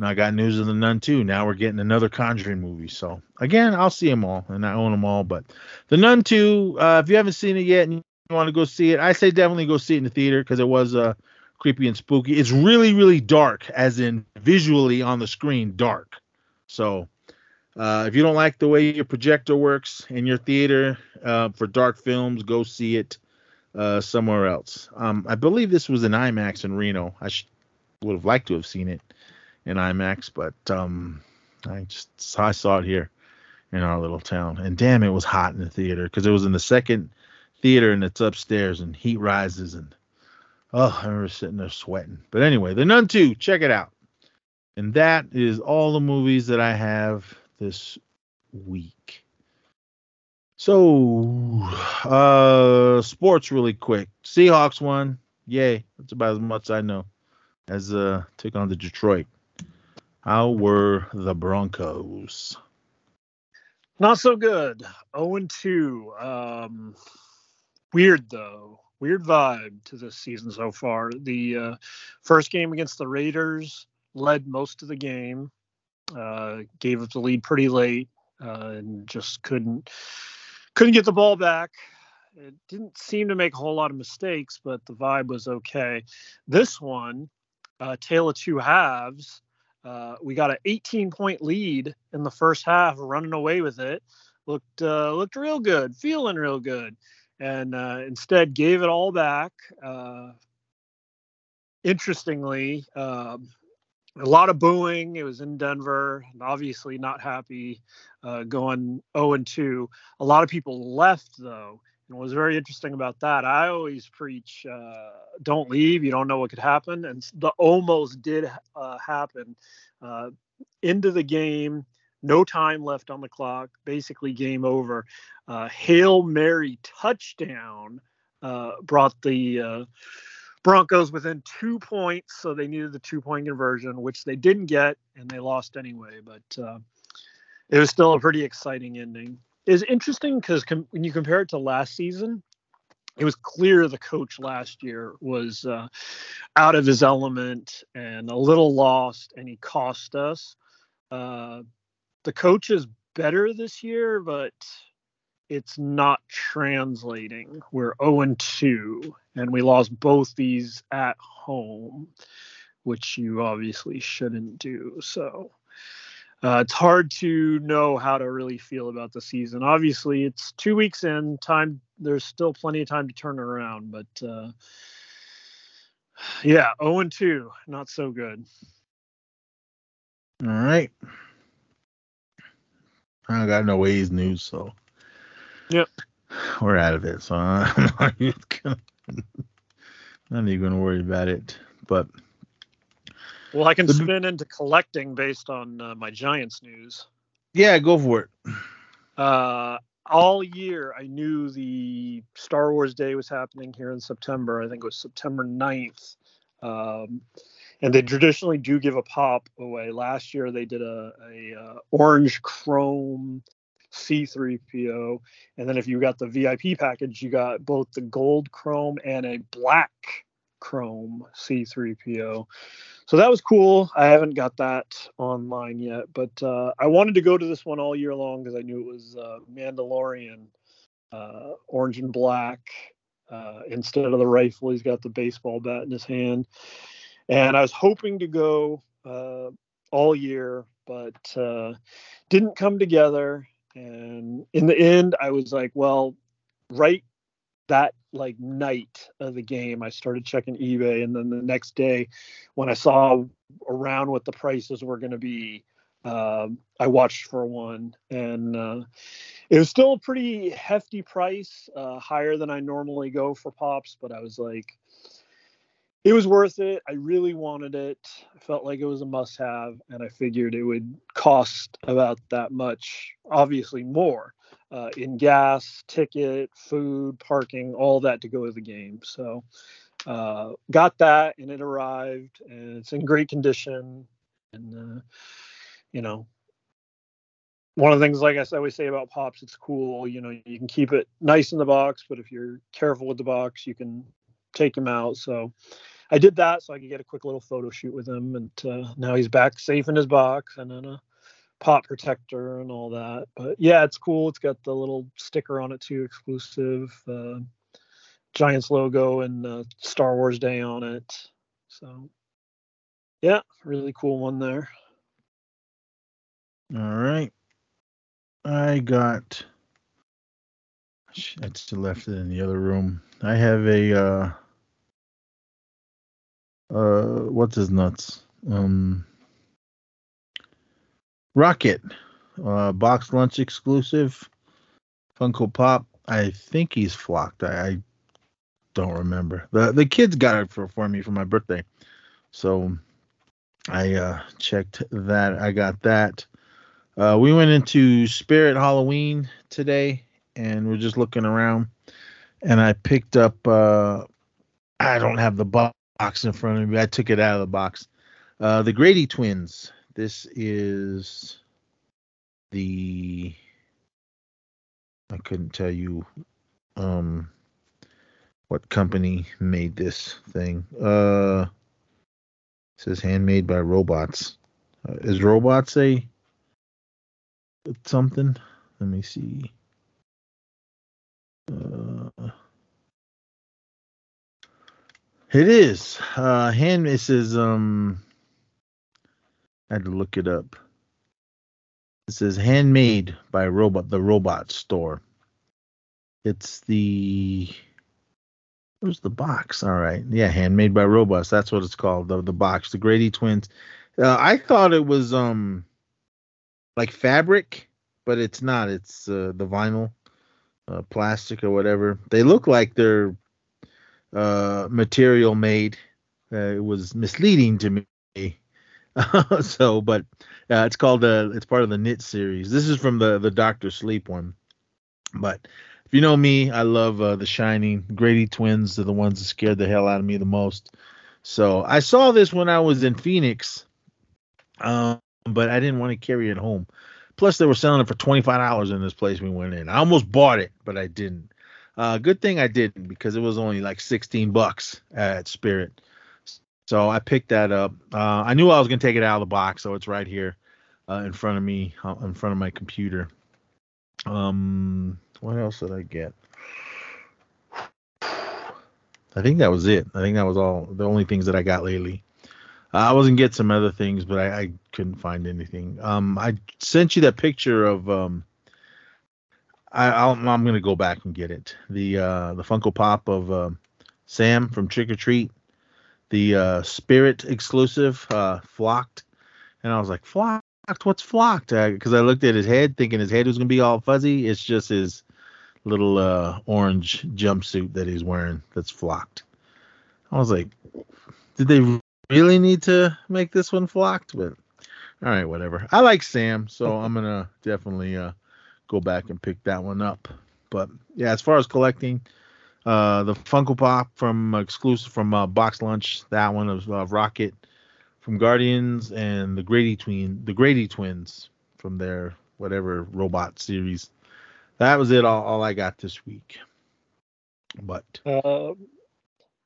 E: I got news of The Nun too. Now we're getting another Conjuring movie. So again, I'll see them all, and I own them all. But The Nun 2, uh, if you haven't seen it yet and you want to go see it, I say definitely go see it in the theater because it was uh creepy and spooky. It's really, really dark, as in visually on the screen, dark. So uh, if you don't like the way your projector works in your theater uh, for dark films, go see it uh, somewhere else. Um, I believe this was in IMAX in Reno. I sh- would have liked to have seen it in IMAX, but um, I just I saw it here in our little town. And damn, it was hot in the theater because it was in the second theater and it's upstairs and heat rises and Oh, I remember sitting there sweating. But anyway, The Nun 2, check it out. And that is all the movies that I have this week. So, uh, sports really quick. Seahawks won. Yay. That's about as much I know as uh took on the Detroit. How were the Broncos?
D: Not so good. 0 2. Um, weird though weird vibe to this season so far. The uh, first game against the Raiders led most of the game, uh, gave up the lead pretty late, uh, and just couldn't couldn't get the ball back. It didn't seem to make a whole lot of mistakes, but the vibe was okay. This one, uh, tale of two halves. Uh, we got an 18 point lead in the first half, running away with it. Looked uh, looked real good, feeling real good and uh, instead gave it all back. Uh, interestingly, um, a lot of booing. It was in Denver, obviously not happy uh, going 0 and 2. A lot of people left though, and what was very interesting about that. I always preach, uh, don't leave. You don't know what could happen, and the almost did uh, happen. Uh, into the game, no time left on the clock, basically game over. Uh, Hail Mary touchdown uh, brought the uh, Broncos within two points, so they needed the two point conversion, which they didn't get, and they lost anyway. But uh, it was still a pretty exciting ending. It's interesting because com- when you compare it to last season, it was clear the coach last year was uh, out of his element and a little lost, and he cost us. Uh, the coach is better this year, but it's not translating. We're 0 2, and we lost both these at home, which you obviously shouldn't do. So uh, it's hard to know how to really feel about the season. Obviously, it's two weeks in. Time there's still plenty of time to turn around, but uh, yeah, 0 2, not so good.
E: All right. I don't got no A's news, so
D: Yep.
E: we're out of it. So I'm not even gonna, not even gonna worry about it. But
D: Well, I can spin into collecting based on uh, my Giants news.
E: yeah, go for it.
D: Uh, all year, I knew the Star Wars Day was happening here in September. I think it was September 9th. Um, and they traditionally do give a pop away. Last year, they did a, a uh, orange chrome C3PO. And then if you got the VIP package, you got both the gold chrome and a black chrome C3PO. So that was cool. I haven't got that online yet, but uh, I wanted to go to this one all year long because I knew it was uh, Mandalorian, uh, orange and black. Uh, instead of the rifle, he's got the baseball bat in his hand. And I was hoping to go uh, all year, but uh, didn't come together. And in the end, I was like, well, right that like night of the game, I started checking eBay, and then the next day, when I saw around what the prices were going to be, um, I watched for one, and uh, it was still a pretty hefty price, uh, higher than I normally go for pops. But I was like, it was worth it. I really wanted it. I felt like it was a must-have, and I figured it would cost about that much, obviously more uh, in gas, ticket, food, parking, all that to go to the game. So uh, got that, and it arrived, and it's in great condition. And uh, you know, one of the things, like I always say about pops, it's cool. You know, you can keep it nice in the box, but if you're careful with the box, you can take them out. So I did that so I could get a quick little photo shoot with him, and uh, now he's back safe in his box, and in a pot protector and all that. But yeah, it's cool. It's got the little sticker on it too, exclusive uh, Giants logo and uh, Star Wars Day on it. So yeah, really cool one there.
E: All right. I got. I still left it in the other room. I have a. uh uh What's his nuts? Um. Rocket, uh, box lunch exclusive, Funko Pop. I think he's flocked. I, I don't remember. the The kids got it for for me for my birthday, so I uh checked that. I got that. Uh, we went into Spirit Halloween today, and we're just looking around, and I picked up. Uh, I don't have the box in front of me. I took it out of the box. Uh, the Grady twins. This is the. I couldn't tell you um, what company made this thing. Uh, says handmade by robots. Uh, is robots a something? Let me see. Uh, it is. Uh, hand. It says um. I had to look it up. It says handmade by robot the robot store. It's the where's the box? All right. Yeah, handmade by robots. That's what it's called. The the box. The Grady twins. Uh, I thought it was um like fabric, but it's not. It's uh, the vinyl, uh, plastic or whatever. They look like they're uh, material made. Uh, it was misleading to me so, but uh, it's called uh, it's part of the Knit series. This is from the the Doctor Sleep one. But if you know me, I love uh, The Shining. Grady twins are the ones that scared the hell out of me the most. So I saw this when I was in Phoenix, um, but I didn't want to carry it home. Plus, they were selling it for twenty five dollars in this place we went in. I almost bought it, but I didn't. Uh, good thing I didn't because it was only like sixteen bucks at Spirit. So I picked that up. Uh, I knew I was gonna take it out of the box, so it's right here uh, in front of me, uh, in front of my computer. Um, what else did I get? I think that was it. I think that was all the only things that I got lately. I wasn't get some other things, but I, I couldn't find anything. Um, I sent you that picture of um. I, I'll, I'm gonna go back and get it. The uh the Funko Pop of uh, Sam from Trick or Treat, the uh, Spirit exclusive, uh, Flocked, and I was like, Flocked? What's Flocked? Because I looked at his head, thinking his head was gonna be all fuzzy. It's just his little uh, orange jumpsuit that he's wearing that's flocked. I was like, did they really need to make this one flocked? But all right, whatever. I like Sam, so I'm gonna definitely uh, go back and pick that one up. But yeah, as far as collecting, uh, the Funko Pop from uh, exclusive from uh, Box Lunch, that one of uh, Rocket from Guardians, and the Grady twin, the Grady twins from their whatever robot series that was it. All, all I got this week. But
D: uh,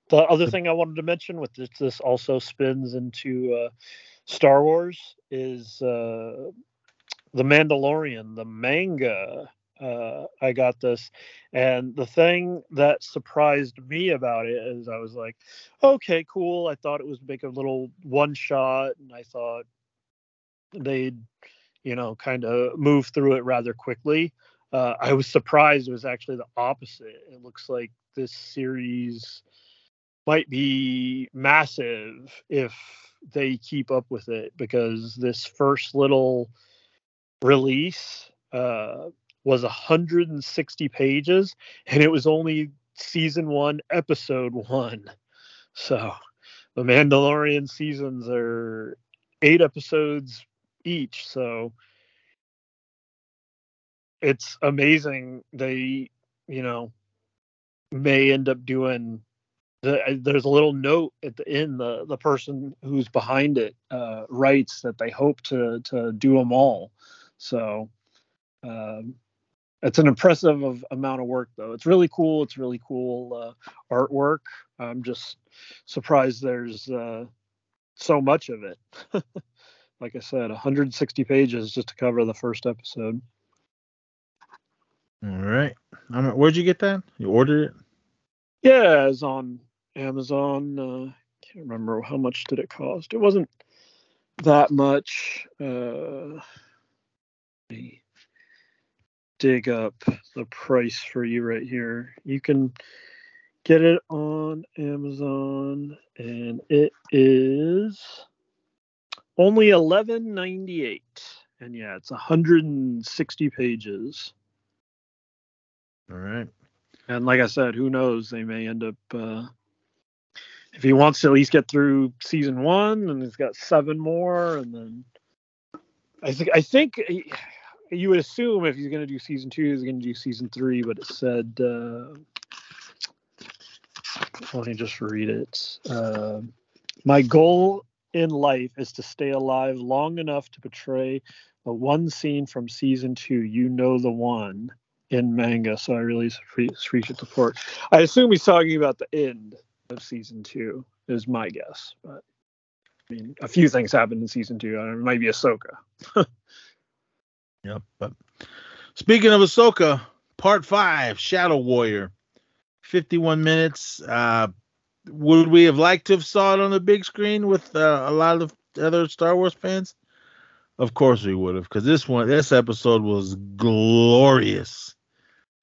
D: the other thing I wanted to mention with this, this also spins into uh, Star Wars is uh, the Mandalorian, the manga. Uh, I got this, and the thing that surprised me about it is I was like, okay, cool. I thought it was make a little one shot, and I thought they'd, you know, kind of move through it rather quickly uh, I was surprised it was actually the opposite. It looks like this series might be massive if they keep up with it because this first little release uh, was 160 pages and it was only season one, episode one. So the Mandalorian seasons are eight episodes each. So it's amazing they you know may end up doing the, uh, there's a little note at the end the the person who's behind it uh, writes that they hope to to do them all so um, it's an impressive of, amount of work though it's really cool it's really cool uh, artwork i'm just surprised there's uh, so much of it like i said 160 pages just to cover the first episode
E: all right. Um, where'd you get that? You ordered it?
D: Yeah, it's on Amazon. Uh, can't remember how much did it cost. It wasn't that much. Uh, me dig up the price for you right here. You can get it on Amazon, and it is only eleven ninety eight. And yeah, it's 160 pages.
E: All right.
D: And like I said, who knows? They may end up uh, if he wants to at least get through season one, and he's got seven more, and then I think I think he, you would assume if he's going to do season two, he's going to do season three. But it said, uh, let me just read it. Uh, My goal in life is to stay alive long enough to portray the one scene from season two. You know the one in manga, so I really appreciate the support. I assume he's talking about the end of season two, is my guess. But I mean, a few things happened in season two. It might be Ahsoka.
E: yep. But speaking of Ahsoka, part five, Shadow Warrior, 51 minutes. Uh, would we have liked to have saw it on the big screen with uh, a lot of other Star Wars fans? Of course we would have, because this one, this episode was glorious.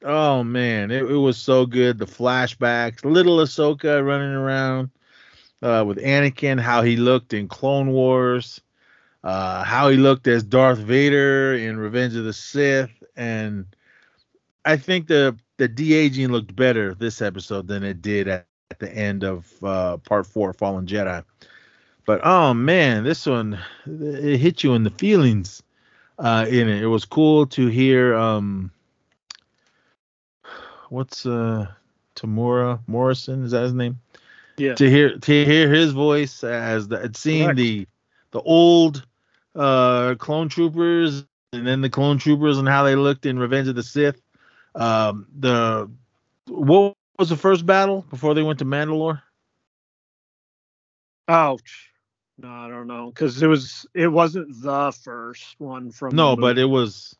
E: Oh man, it, it was so good. The flashbacks, little Ahsoka running around uh, with Anakin, how he looked in Clone Wars, uh, how he looked as Darth Vader in Revenge of the Sith, and I think the the de aging looked better this episode than it did at, at the end of uh, Part Four, Fallen Jedi. But oh man, this one it hit you in the feelings. Uh, in it, it was cool to hear. Um, what's uh, Temuera Morrison? Is that his name?
D: Yeah.
E: To hear to hear his voice as the seeing
D: Correct.
E: the the old uh clone troopers and then the clone troopers and how they looked in Revenge of the Sith. Um, the what was the first battle before they went to Mandalore?
D: Ouch. No, I don't know because it was it wasn't the first one from.
E: No, but it was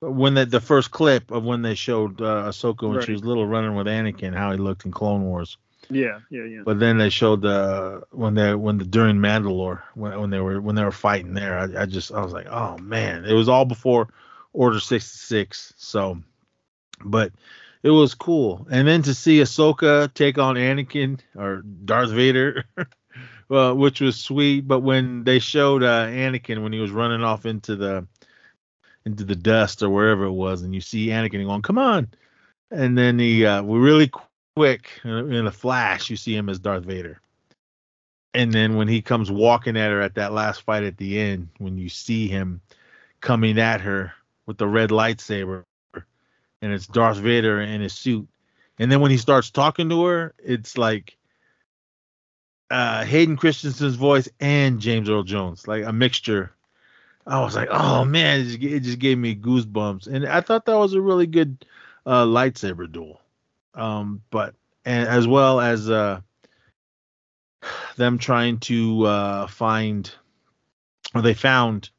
E: when the the first clip of when they showed uh, Ahsoka when she was little running with Anakin, how he looked in Clone Wars.
D: Yeah, yeah, yeah.
E: But then they showed the when they when the during Mandalore when, when they were when they were fighting there. I, I just I was like, oh man, it was all before Order sixty six. So, but it was cool. And then to see Ahsoka take on Anakin or Darth Vader. Well, which was sweet, but when they showed uh, Anakin when he was running off into the into the dust or wherever it was, and you see Anakin going, "Come on!" and then he uh, we really quick in a flash, you see him as Darth Vader. And then when he comes walking at her at that last fight at the end, when you see him coming at her with the red lightsaber, and it's Darth Vader in his suit, and then when he starts talking to her, it's like uh, Hayden Christensen's voice and James Earl Jones, like a mixture. I was like, oh man, it just, it just gave me goosebumps, and I thought that was a really good uh, lightsaber duel. Um, but and as well as uh, them trying to uh, find, or they found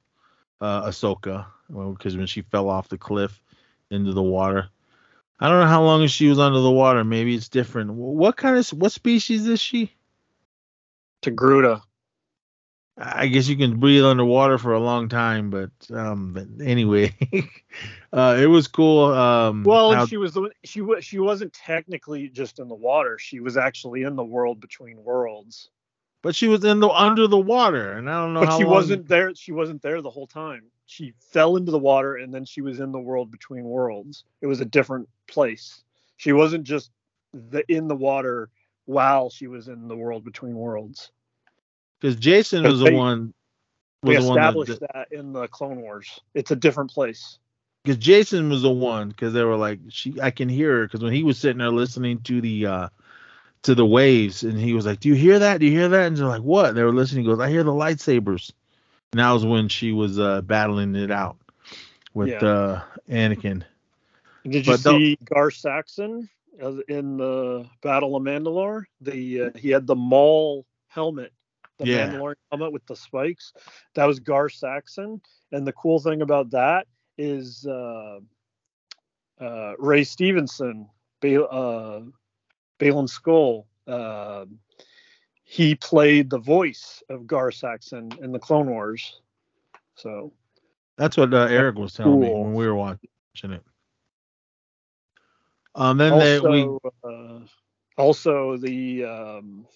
E: uh, Ahsoka, because when she fell off the cliff into the water. I don't know how long she was under the water. Maybe it's different. What kind of what species is she?
D: Togruta.
E: I guess you can breathe underwater for a long time, but um, but anyway, uh, it was cool. Um,
D: Well,
E: how-
D: she was the she was she wasn't technically just in the water. She was actually in the world between worlds.
E: but she was in the under the water, and I don't know
D: But
E: how
D: she
E: long-
D: wasn't there. She wasn't there the whole time. She fell into the water and then she was in the world between worlds. It was a different place. She wasn't just the in the water while she was in the world between worlds.
E: Because
D: Jacen
E: was the
D: they-
E: one.
D: We
E: Was the one that,
D: established that in the Clone Wars. It's a different place.
E: because Jacen was the one because they were like she I can hear her because when he was sitting there listening to the uh to the waves and he was like do you hear that do you hear that and they're like what they were listening he goes I hear the lightsabers and that was when she was uh battling it out with
D: Yeah.
E: uh Anakin
D: Did you
E: But
D: see Gar Saxon uh, in the Battle of Mandalore? The uh, he had the Maul helmet, the
E: Yeah.
D: Mandalorian helmet with the spikes. That was Gar Saxon, and the cool thing about that is uh, uh, Ray Stevenson, ba- uh, Baylan Skoll. Uh, he played the voice of Gar Saxon in the Clone Wars. So
E: That's what uh, Eric was telling me when we were watching it. Um, then they, we
D: also, uh, also the um,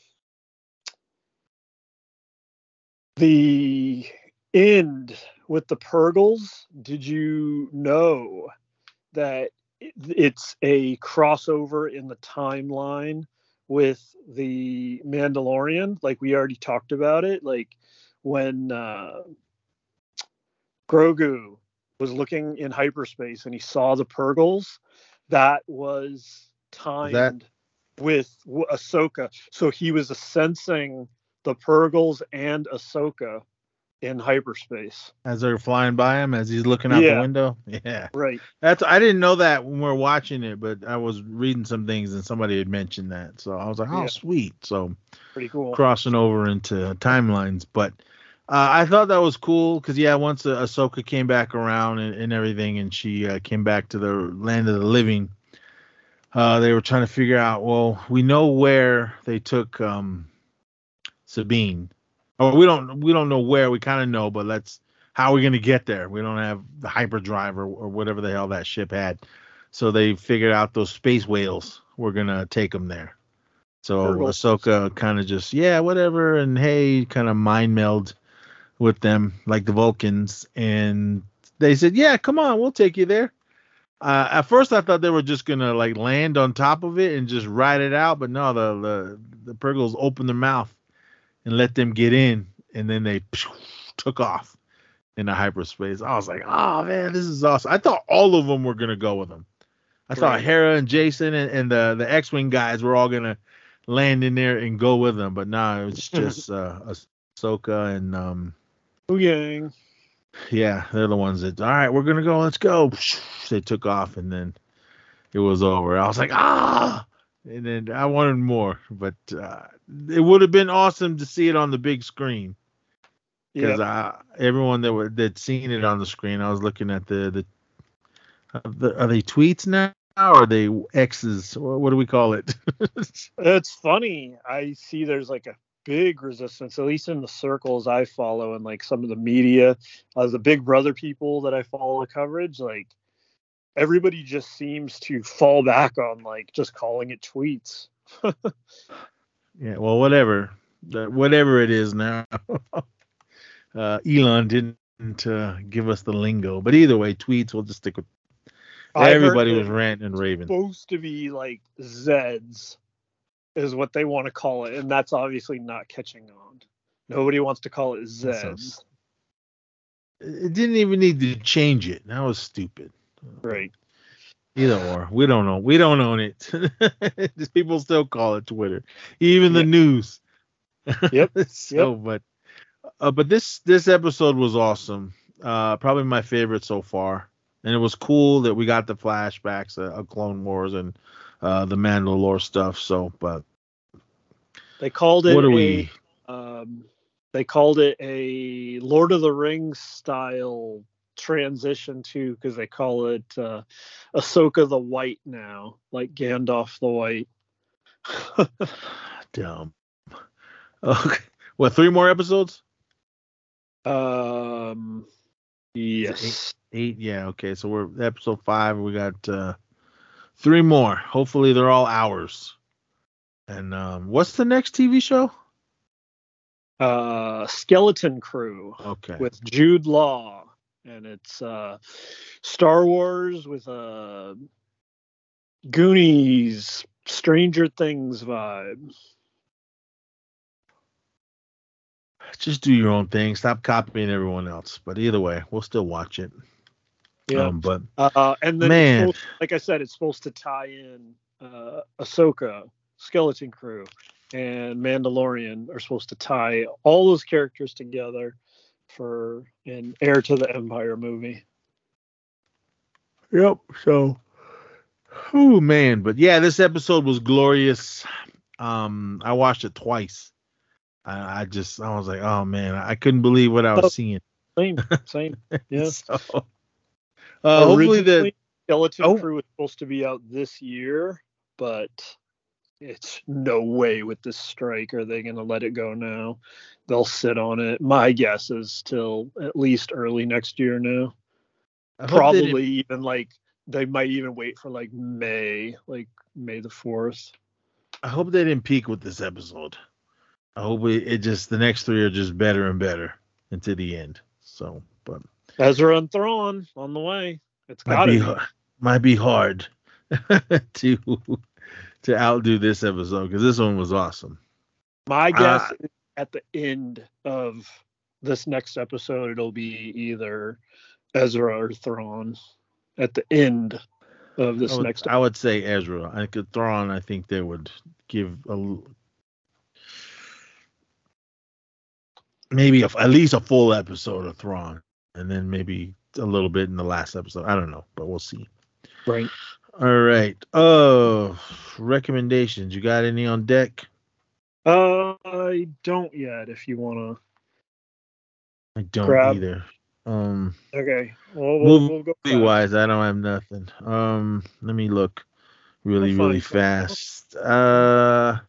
D: the end with the Purrgils. Did you know that it's a crossover in the timeline with the Mandalorian? Like we already talked about it. Like when uh, Grogu was looking in hyperspace and he saw the Purrgils, that was timed with w- Ahsoka. So he was sensing the Purrgils and Ahsoka in hyperspace.
E: as they're flying by him as he's looking out
D: Yeah.
E: the window. Yeah,
D: Right.
E: that's I didn't know that when we were watching it, but I was reading some things and somebody had mentioned that, so I was like, oh,
D: Yeah.
E: sweet. So
D: Pretty cool.
E: crossing over into timelines, but. Uh, I thought that was cool because yeah, once uh, Ahsoka came back around and, and everything, and she uh, came back to the land of the living, uh, they were trying to figure out. Well, we know where they took um, Sabine, or we don't we don't know where. We kind of know, but let's how are we gonna get there? We don't have the hyperdrive or, or whatever the hell that ship had. So they figured out those space whales were gonna take them there. So
D: Purrgils.
E: Ahsoka kind of just yeah whatever and hey kind of mind meld with them like the Vulcans and they said yeah come on we'll take you there. Uh, at first I thought they were just gonna like land on top of it and just ride it out, but no the the the Purrgils opened their mouth and let them get in, and then they took off in into hyperspace. I was like, oh man, this is awesome. I thought all of them were gonna go with them. I thought
D: Right.
E: Hera and Jacen and, and the the X-wing guys were all gonna land in there and go with them, but nah, it's just uh, Ahsoka and um,
D: Gang.
E: yeah, they're the ones that. All right, we're gonna go. Let's go. They took off, and then it was over. I was like, ah, and then I wanted more, but uh, it would have been awesome to see it on the big screen because
D: Yeah.
E: everyone that were that seen it on the screen, I was looking at the the, uh, the are they tweets now or are they X's? What, what do we call it?
D: It's funny. I see there's like a big resistance, at least in the circles I follow and like some of the media, uh, the Big Brother people that I follow the coverage. Like everybody just seems to fall back on like just calling it tweets.
E: yeah, well, whatever, whatever it is now. uh, Elon didn't uh, give us the lingo, but either way, tweets. We'll just stick with.
D: I
E: Everybody was ranting and raving.
D: supposed to be like Zeds is what they want to call it, and that's obviously not catching on. Nobody wants to call it Zeds.
E: It didn't even need to change it. That was stupid.
D: Right.
E: Either or, we don't know. We don't own it. These People still call it Twitter, even the
D: Yep.
E: news.
D: Yep,
E: so, but, uh, but this this episode was awesome. Uh, probably my favorite so far, and it was cool that we got the flashbacks of, of Clone Wars and uh, the Mandalore stuff. So, but
D: They called it
E: what are
D: a
E: we?
D: um, they called it a Lord of the Rings style transition to because they call it uh, Ahsoka the White now, like Gandalf the White.
E: Dumb. Okay. What? Three more episodes?
D: um, yes,
E: Eight. Yeah. Okay. So we're episode five. We got uh, three more. Hopefully, they're all ours. And um, what's the next TV show?
D: uh, Skeleton Crew
E: Okay.
D: with Jude Law, and it's uh, Star Wars with a Goonies, Stranger Things vibe.
E: Just do your own thing. Stop copying everyone else. But either way, we'll still watch it.
D: Yeah.
E: Um, but
D: Uh, and then,
E: Man.
D: supposed- like I said, it's supposed to tie in uh, Ahsoka, Skeleton Crew, and Mandalorian are supposed to tie all those characters together for an Heir to the Empire movie.
E: Yep. So, oh man, but yeah, this episode was glorious. Um, I watched it twice. I, I just, I was like, oh man, I couldn't believe what I was
D: Oh.
E: seeing.
D: Same, same. Yeah.
E: So, uh, hopefully the
D: Skeleton
E: Oh.
D: Crew was supposed to be out this year, but it's no way with this strike are they going to let it go now. They'll sit on it. My guess is till at least early next year now.
E: I hope they
D: Probably even like they might even wait for like May, like May the fourth.
E: I hope they didn't peak with this episode. I hope it, it just the next three are just better and better into the end. So, but
D: Ezra and Thrawn on the way. It's got to
E: be
D: be.
E: might be hard to to outdo this episode because this one was awesome.
D: My guess
E: Uh,
D: at the end of this next episode, it'll be either Ezra or Thrawn. At the end of this
E: I would,
D: next,
E: I would say Ezra. I could Thrawn. I think they would give a maybe a, at least a full episode of Thrawn, and then maybe a little bit in the last episode. I don't know, but we'll see.
D: right?
E: All right. Oh, recommendations. You got any on deck?
D: Uh, I don't yet. If you want to.
E: I don't
D: Grab.
E: either. Um,
D: okay. Well, we'll,
E: Move
D: we'll go.
E: movie wise, I don't have nothing. Um, let me look really, really fast. Uh,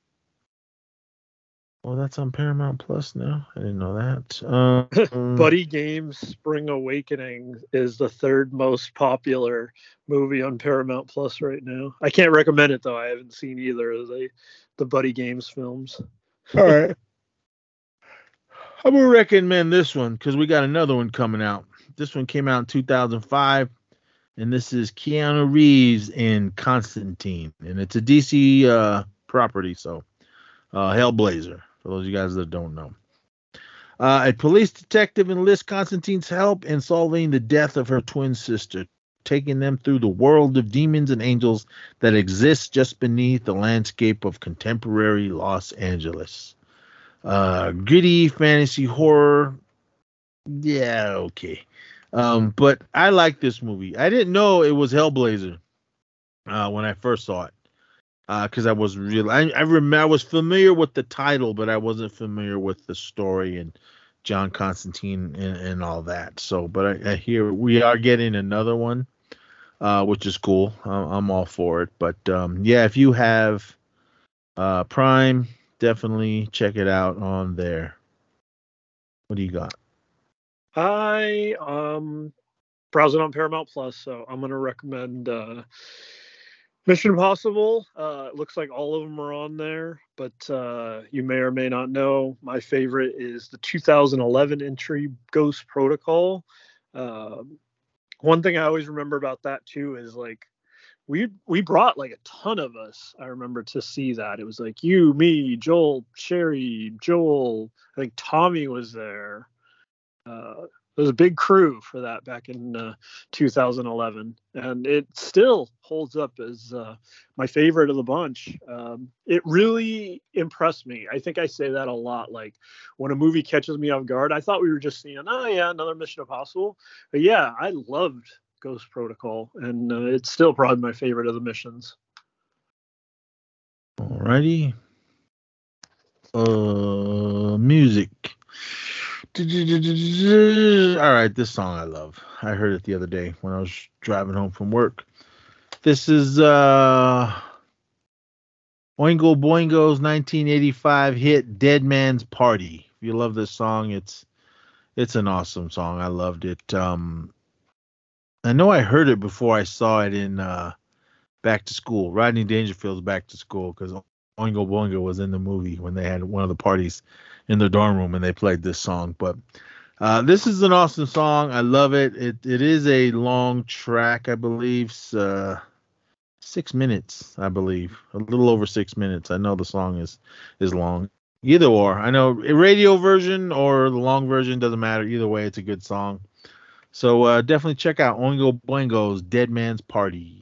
E: well, that's on Paramount Plus now. I didn't know that. Um,
D: Buddy Games Spring Awakening is the third most popular movie on Paramount Plus right now. I can't recommend it though. I haven't seen either of the the Buddy Games films.
E: all right. I'm gonna recommend this one because we got another one coming out. This one came out in 2005, and this is Keanu Reeves in Constantine, and it's a DC uh, property, so uh, Hellblazer. For those of you guys that don't know. Uh, a police detective enlists Constantine's help in solving the death of her twin sister, taking them through the world of demons and angels that exists just beneath the landscape of contemporary Los Angeles. Uh, fantasy horror. Yeah, okay. Um, but I like this movie. I didn't know it was Hellblazer uh, when I first saw it because I was real. I, I remember I was familiar with the title, but I wasn't familiar with the story and John Constantine and, and all that. So, but I, I hear we are getting another one, uh, which is cool. I'm, I'm all for it. But um, yeah, if you have uh, Prime, definitely check it out on there. What do you got?
D: I um browsing on Paramount Plus, so I'm gonna recommend uh Mission Impossible. Uh it looks like all of them are on there, but uh you may or may not know my favorite is the 2011 entry Ghost Protocol. Um one thing I always remember about that too is like we we brought like a ton of us. I remember to see that. It was like you, me, Joel, Sherry, Joel. I think Tommy was there. Uh, it was a big crew for that back in uh, 2011, and it still holds up as uh, my favorite of the bunch. Um, it really impressed me. I think I say that a lot. Like when a movie catches me off guard, I thought we were just seeing, oh yeah, another Mission Impossible. But yeah, I loved Ghost Protocol, and uh, it's still probably my favorite of the missions.
E: Alrighty. Uh, music. All right, this song I love. I heard it the other day when I was driving home from work. This is uh Oingo Boingo's 1985 hit Dead Man's Party. If you love this song, it's it's an awesome song. I loved it. Um I know I heard it before I saw it in uh Back to School. Rodney Dangerfield's Back to School cuz Oingo Boingo was in the movie when they had one of the parties in the dorm room and they played this song. But uh, this is an awesome song. I love it. It it is a long track, I believe. Uh, six minutes, I believe, a little over six minutes. I know the song is is long. Either or, I know radio version or the long version doesn't matter. Either way, it's a good song. So uh, definitely check out Oingo Boingo's "Dead Man's Party."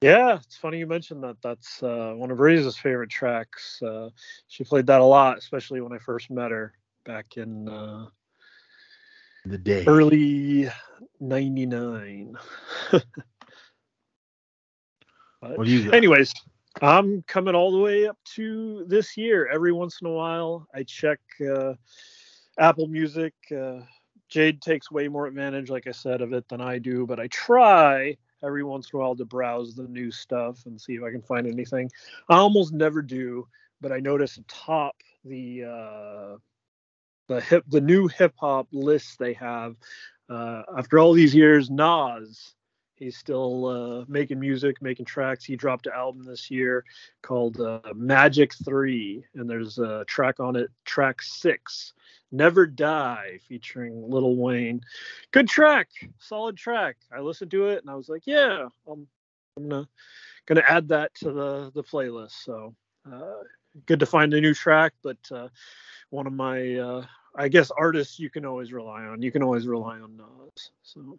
D: Yeah, it's funny you mentioned that. That's uh, one of Riza's favorite tracks. Uh, she played that a lot, especially when I first met her back in uh,
E: the day
D: early '99.
E: what do you got?
D: Anyways, I'm coming all the way up to this year. Every once in a while, I check uh, Apple Music. Uh, Jade takes way more advantage, like I said, of it than I do, but I try every once in a while to browse the new stuff and see if I can find anything. I almost never do, but I notice atop the uh, the hip the new hip hop lists they have. Uh, after all these years, Nas he's still uh, making music, making tracks. He dropped an album this year called uh, Magic Three, and there's a track on it, track six, Never Die, featuring Lil Wayne. Good track, solid track. I listened to it and I was like, yeah, I'm, I'm gonna gonna add that to the the playlist. So uh, good to find a new track, but uh, one of my uh, I guess artists you can always rely on. You can always rely on Nas. So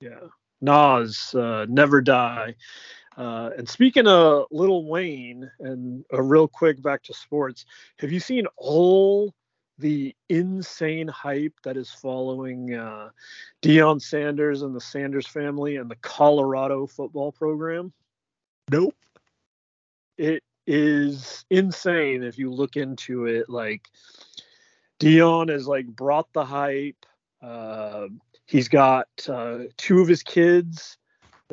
D: yeah. Nas, uh, Never Die. Uh, and speaking of Lil Wayne, and a real quick back to sports, have you seen all the insane hype that is following uh, Deion Sanders and the Sanders family and the Colorado football program?
E: Nope.
D: It is insane if you look into it. Like Deion has like brought the hype. Uh, he's got uh, two of his kids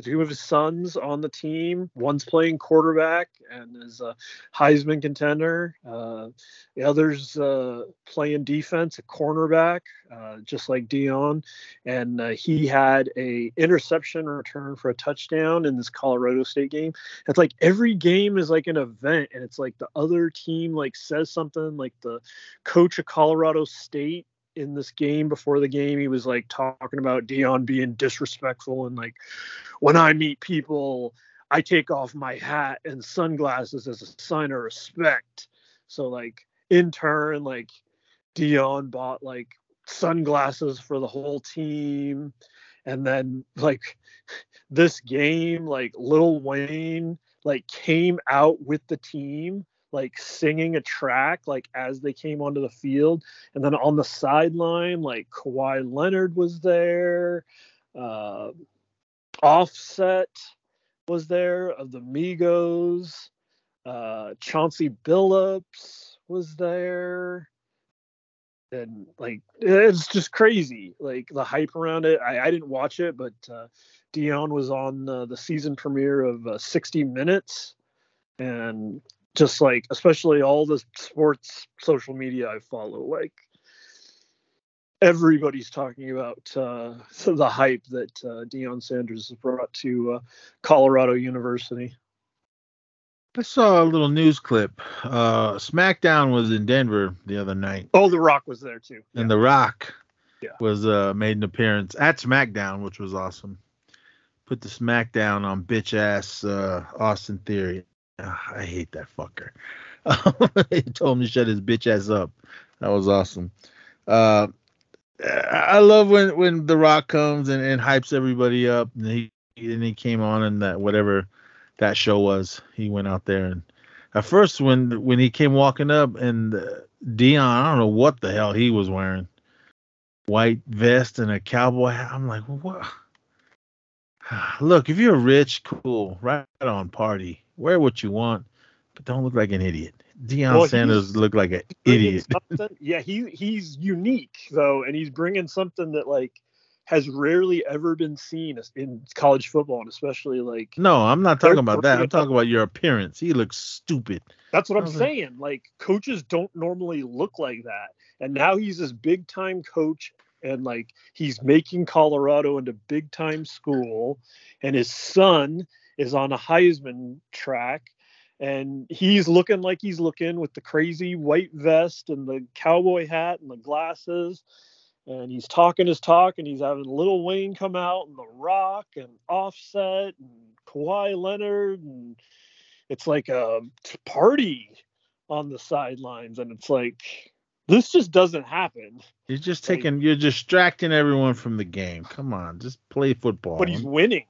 D: two of his sons on the team. One's playing quarterback and is a Heisman contender. Uh, the other's uh, playing defense, a cornerback, uh, just like Deion. And uh, he had a interception return for a touchdown in this Colorado State game. It's like every game is like an event, and it's like the other team like says something, like the coach of Colorado State in this game before the game he was like talking about Deion being disrespectful and like when I meet people I take off my hat and sunglasses as a sign of respect. So like in turn, like Deion bought like sunglasses for the whole team, and then like this game, like Lil Wayne like came out with the team like singing a track like as they came onto the field. And then on the sideline like Kawhi Leonard was there uh Offset was there of the Migos uh Chauncey Billups was there. And like it's just crazy like the hype around it. I, I didn't watch it but uh deion was on uh, the season premiere of uh, 60 minutes. And just like especially all the sports social media i follow like everybody's talking about uh the hype that uh, deion sanders has brought to uh, colorado university
E: I saw a little news clip. Uh, SmackDown was in Denver the other night,
D: oh the rock was there too
E: and The Rock
D: Yeah.
E: was uh, made an appearance at SmackDown, which was awesome. Put the SmackDown on bitch ass uh, Austin Theory. Ah, I hate that fucker. he told him to shut his bitch ass up. That was awesome. Uh, I love when when The Rock comes and, and hypes everybody up. And he and he came on and that whatever that show was. He went out there and at first when when he came walking up and uh, Deion, I don't know what the hell he was wearing, white vest and a cowboy hat. I'm like, what? Look, if you're rich, cool, right on, party, wear what you want, but don't look like an idiot. Deion
D: Well,
E: Sanders looked like an idiot.
D: yeah, he he's unique though, and he's bringing something that like has rarely ever been seen in college football, and especially like
E: No, I'm not talking about that. I'm talking about your appearance. He looks stupid.
D: that's what I'm saying. Like coaches don't normally look like that, and now he's this big time coach, and like he's making Colorado into big time school, and his son is on a Heisman track. And he's looking like he's looking with the crazy white vest and the cowboy hat and the glasses. and he's talking his talk, and he's having Little Wayne come out, and The Rock, and Offset, and Kawhi Leonard, and it's like a party on the sidelines, and it's like this just doesn't happen.
E: You're just
D: Like-
E: taking, you're distracting everyone from the game. Come on, just play football.
D: But he's winning.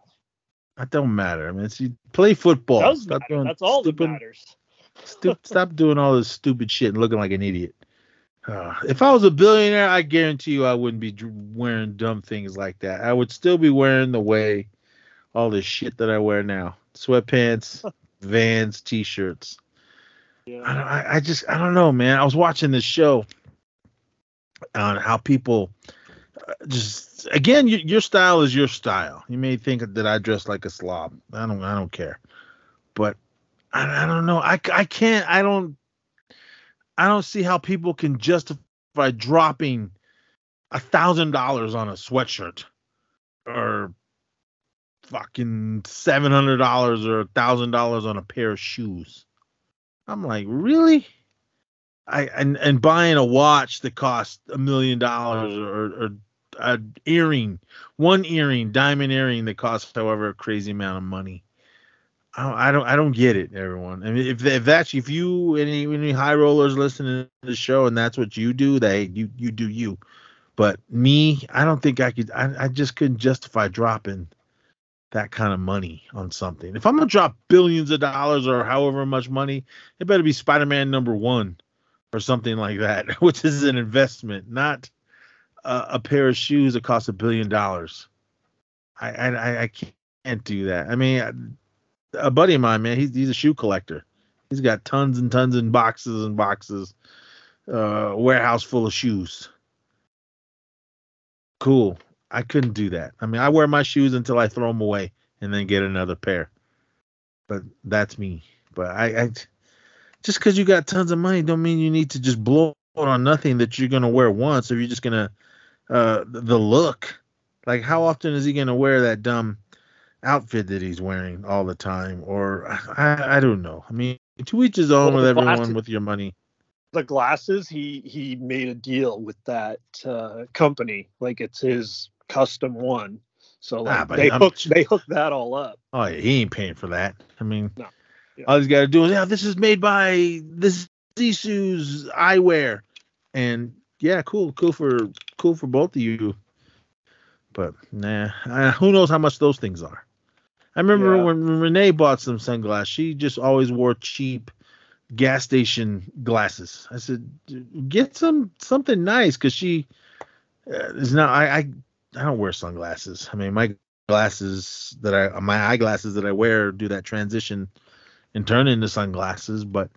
E: That don't matter. I mean, it's, you play football.
D: Does
E: Stop
D: matter.
E: doing
D: That's all that
E: stupid-
D: matters.
E: stu- stop doing all this stupid shit and looking like an idiot. Uh, if I was a billionaire, I guarantee you I wouldn't be wearing dumb things like that. I would still be wearing the way all this shit that I wear now: sweatpants, Vans, t-shirts. I,
D: Yeah.
E: don't, I, I just I don't know, man. I was watching this show on how people just again your, your style is your style. You may think that I dress like a slob. I don't I don't care, but I, I don't know. I I can't. I don't. I don't see how people can justify dropping a thousand dollars on a sweatshirt or fucking seven hundred dollars or a thousand dollars on a pair of shoes. I'm like, really? I and and buying a watch that costs a million dollars or or a earring, one earring, diamond earring that costs however a crazy amount of money. I don't, I don't, I don't get it, everyone. I mean, if if that's if you any any high rollers listening to the show and that's what you do, they you you do you. But me, I don't think I could. I, I just couldn't justify dropping that kind of money on something. If I'm gonna drop billions of dollars or however much money, it better be Spider-Man number one or something like that, which is an investment, not a, a pair of shoes that cost a billion dollars. I, I I- can't do that. I mean, a buddy of mine, man, he's he's a shoe collector. He's got tons and tons and boxes and boxes, uh, warehouse full of shoes. Cool. I couldn't do that. I mean, I wear my shoes until I throw them away and then get another pair. But that's me. But I, I just because you got tons of money don't mean you need to just blow on nothing that you're gonna wear once. If you're just gonna uh the look, like how often is he gonna wear that dumb outfit that he's wearing all the time? Or I, I don't know. I mean, to each his own
D: Well,
E: with everyone
D: glasses-
E: with your money.
D: The glasses, he he made a deal with that uh, company, like it's his custom one. So like
E: Ah,
D: they
E: I'm-
D: hooked they hooked that all up.
E: Oh yeah, he ain't paying for that. I mean,
D: No. Yeah.
E: all he's got to do is, yeah, this is made by this Zisu's eyewear, and yeah, cool, cool for cool for both of you. But nah, uh, who knows how much those things are? I remember
D: Yeah.
E: when Renee bought some sunglasses, she just always wore cheap gas station glasses. I said, get some something nice because she uh, is not. I, I I don't wear sunglasses. I mean, my glasses that I my eyeglasses that I wear do that transition and turn into sunglasses, but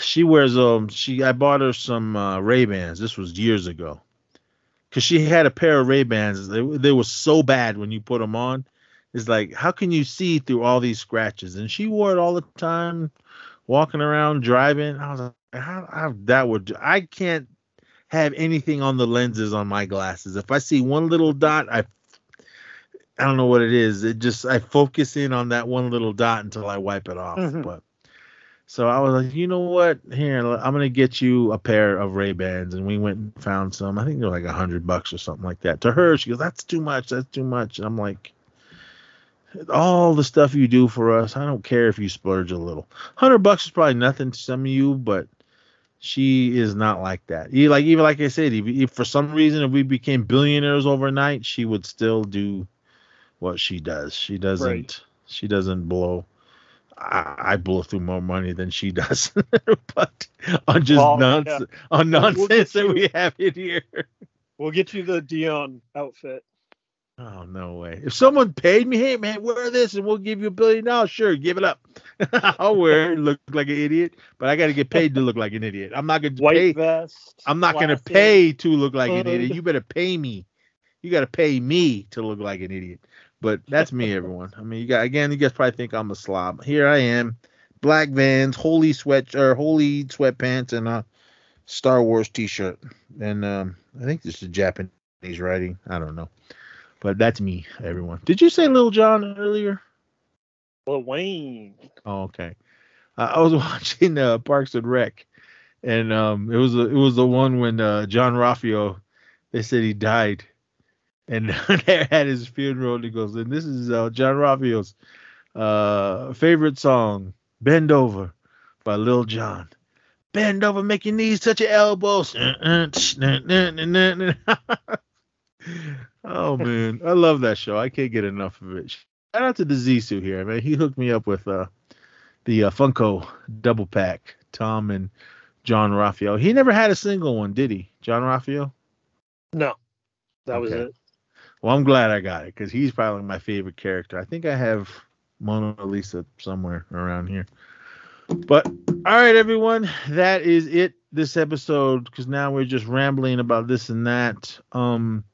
E: she wears um she I bought her some uh, Ray Bans. This was years ago. Cause she had a pair of Ray Bans. They they were so bad when you put them on. It's like how can you see through all these scratches? And she wore it all the time, walking around, driving. I was like, how, how that would I can't have anything on the lenses on my glasses. If I see one little dot, I I don't know what it is. It just I focus in on that one little dot until I wipe it off.
D: Mhm.
E: But so I was like, you know what? Here, I'm gonna get you a pair of Ray Bans, and we went and found some. I think they're like a hundred bucks or something like that. To her, she goes, "That's too much. That's too much." And I'm like, all the stuff you do for us, I don't care if you splurge a little. Hundred bucks is probably nothing to some of you, but she is not like that. Like even like I said, if, if for some reason if we became billionaires overnight, she would still do what she does. She doesn't.
D: Right.
E: She doesn't blow. I, I blow through more money than she does, but on just
D: Well,
E: nonsense on
D: We'll- we'll
E: nonsense that we have in here.
D: We'll get you the Deion outfit.
E: Oh no way! If someone paid me, hey man, wear this and we'll give you a billion dollars. Sure, give it up. I'll wear it, look like an idiot, but I got to get paid to look like an idiot. I'm not gonna
D: White
E: pay.
D: vest.
E: I'm not gonna pay to look like an idiot. You better pay me. You got to pay me to look like an idiot. But that's me, everyone. I mean, you got again. You guys probably think I'm a slob. Here I am, black Vans, holy sweat or holy sweatpants, and a Star Wars T-shirt. And um, I think this is Japanese writing. I don't know, but that's me, everyone. Did you say Lil John earlier?
D: Lil Wayne.
E: Oh, okay. Uh, I was watching uh, Parks and Rec, and um, it was a, it was the one when uh, Jean-Ralphio, they said he died, and they're at his funeral, and he goes, and this is uh, Jean-Ralphio's uh, favorite song, "Bend Over" by Lil Jon. Bend over, make your knees touch your elbows. oh man, I love that show. I can't get enough of it. Shout out to the Zissou here, man. He hooked me up with uh the uh, Funko double pack. Tom and John Raphael. He never had a single one, did he? John Raphael.
D: No, that was it.
E: Well, I'm glad I got it because he's probably my favorite character. I think I have Mona Lisa somewhere around here. But all right, everyone, that is it this episode because now we're just rambling about this and that. Um,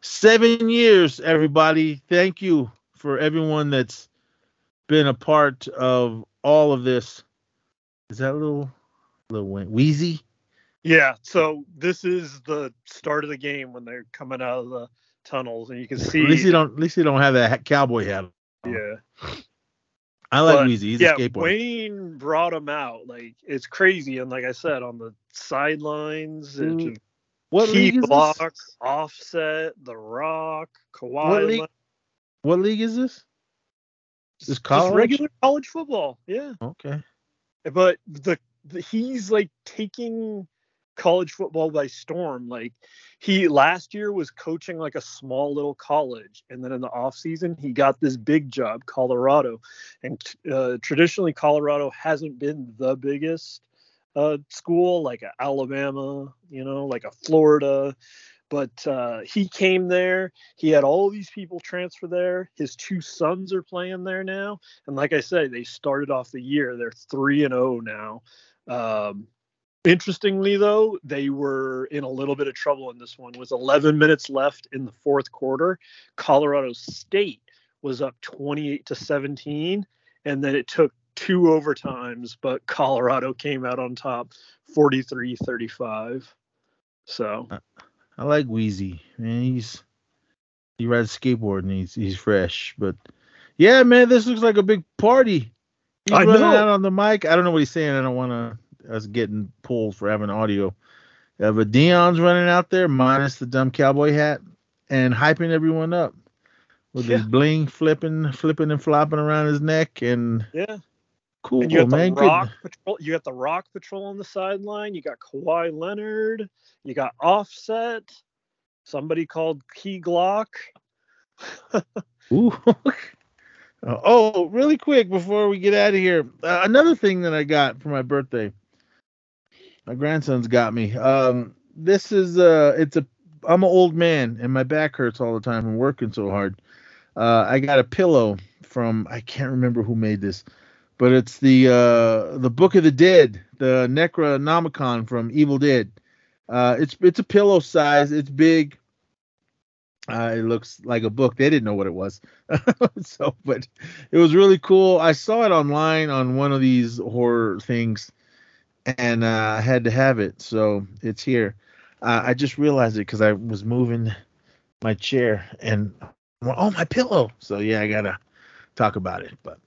E: seven years, everybody. Thank you for everyone that's been a part of all of this. Is that a little, little Weezy?
D: Yeah. So this is the start of the game when they're coming out of the tunnels, and you can see.
E: At least you don't. At least you don't have that cowboy hat. on.
D: Yeah.
E: I like
D: But,
E: Weezy. He's
D: yeah,
E: a skateboarder.
D: Wayne brought him out. Like it's crazy, and like I said, on the sidelines, it
E: Mm, What
D: key
E: league is
D: block,
E: this?
D: offset, the rock, Kawhi.
E: What league? What league is this? This college?
D: just
E: college?
D: regular college football. Yeah.
E: Okay.
D: but the, the he's like taking college football by storm like he last year was coaching like a small little college and then in the off season he got this big job colorado and uh, traditionally colorado hasn't been the biggest uh, school like alabama you know like a florida but uh, he came there he had all these people transfer there his two sons are playing there now and like I said, they started off the year. They're three and zero now. Um, interestingly, though, they were in a little bit of trouble in this one. With 11 minutes left in the fourth quarter, Colorado State was up 28 to 17, and then it took two overtimes, but Colorado came out on top, 43-35. So
E: I like Weezy. Man, he's he rides skateboard and he's he's fresh. But yeah, man, this looks like a big party. He's
D: I
E: running
D: know.
E: out on the mic. I don't know what he's saying. I don't want to us getting pulled for having audio. Uh, but Deion's running out there, minus the dumb cowboy hat, and hyping everyone up with his bling flipping, flipping and flopping around his neck, and
D: yeah,
E: Cool,
D: And you got the
E: man. Good.
D: Rock Patrol. You got the Rock Patrol on the sideline. You got Kawhi Leonard. You got Offset. Somebody called Key Glock.
E: Ooh. oh, really quick before we get out of here, uh, another thing that I got for my birthday. My grandson's got me. Um, this is uh, it's a. I'm an old man and my back hurts all the time. I'm working so hard. Uh, I got a pillow from I can't remember who made this, but it's the uh, the Book of the Dead, the Necronomicon from Evil Dead. Uh, it's it's a pillow size. It's big. Uh, it looks like a book. They didn't know what it was, so but it was really cool. I saw it online on one of these horror things, and uh, I had to have it, so it's here. Uh, I just realized it because I was moving my chair, and oh, my pillow. So yeah, I gotta talk about it. But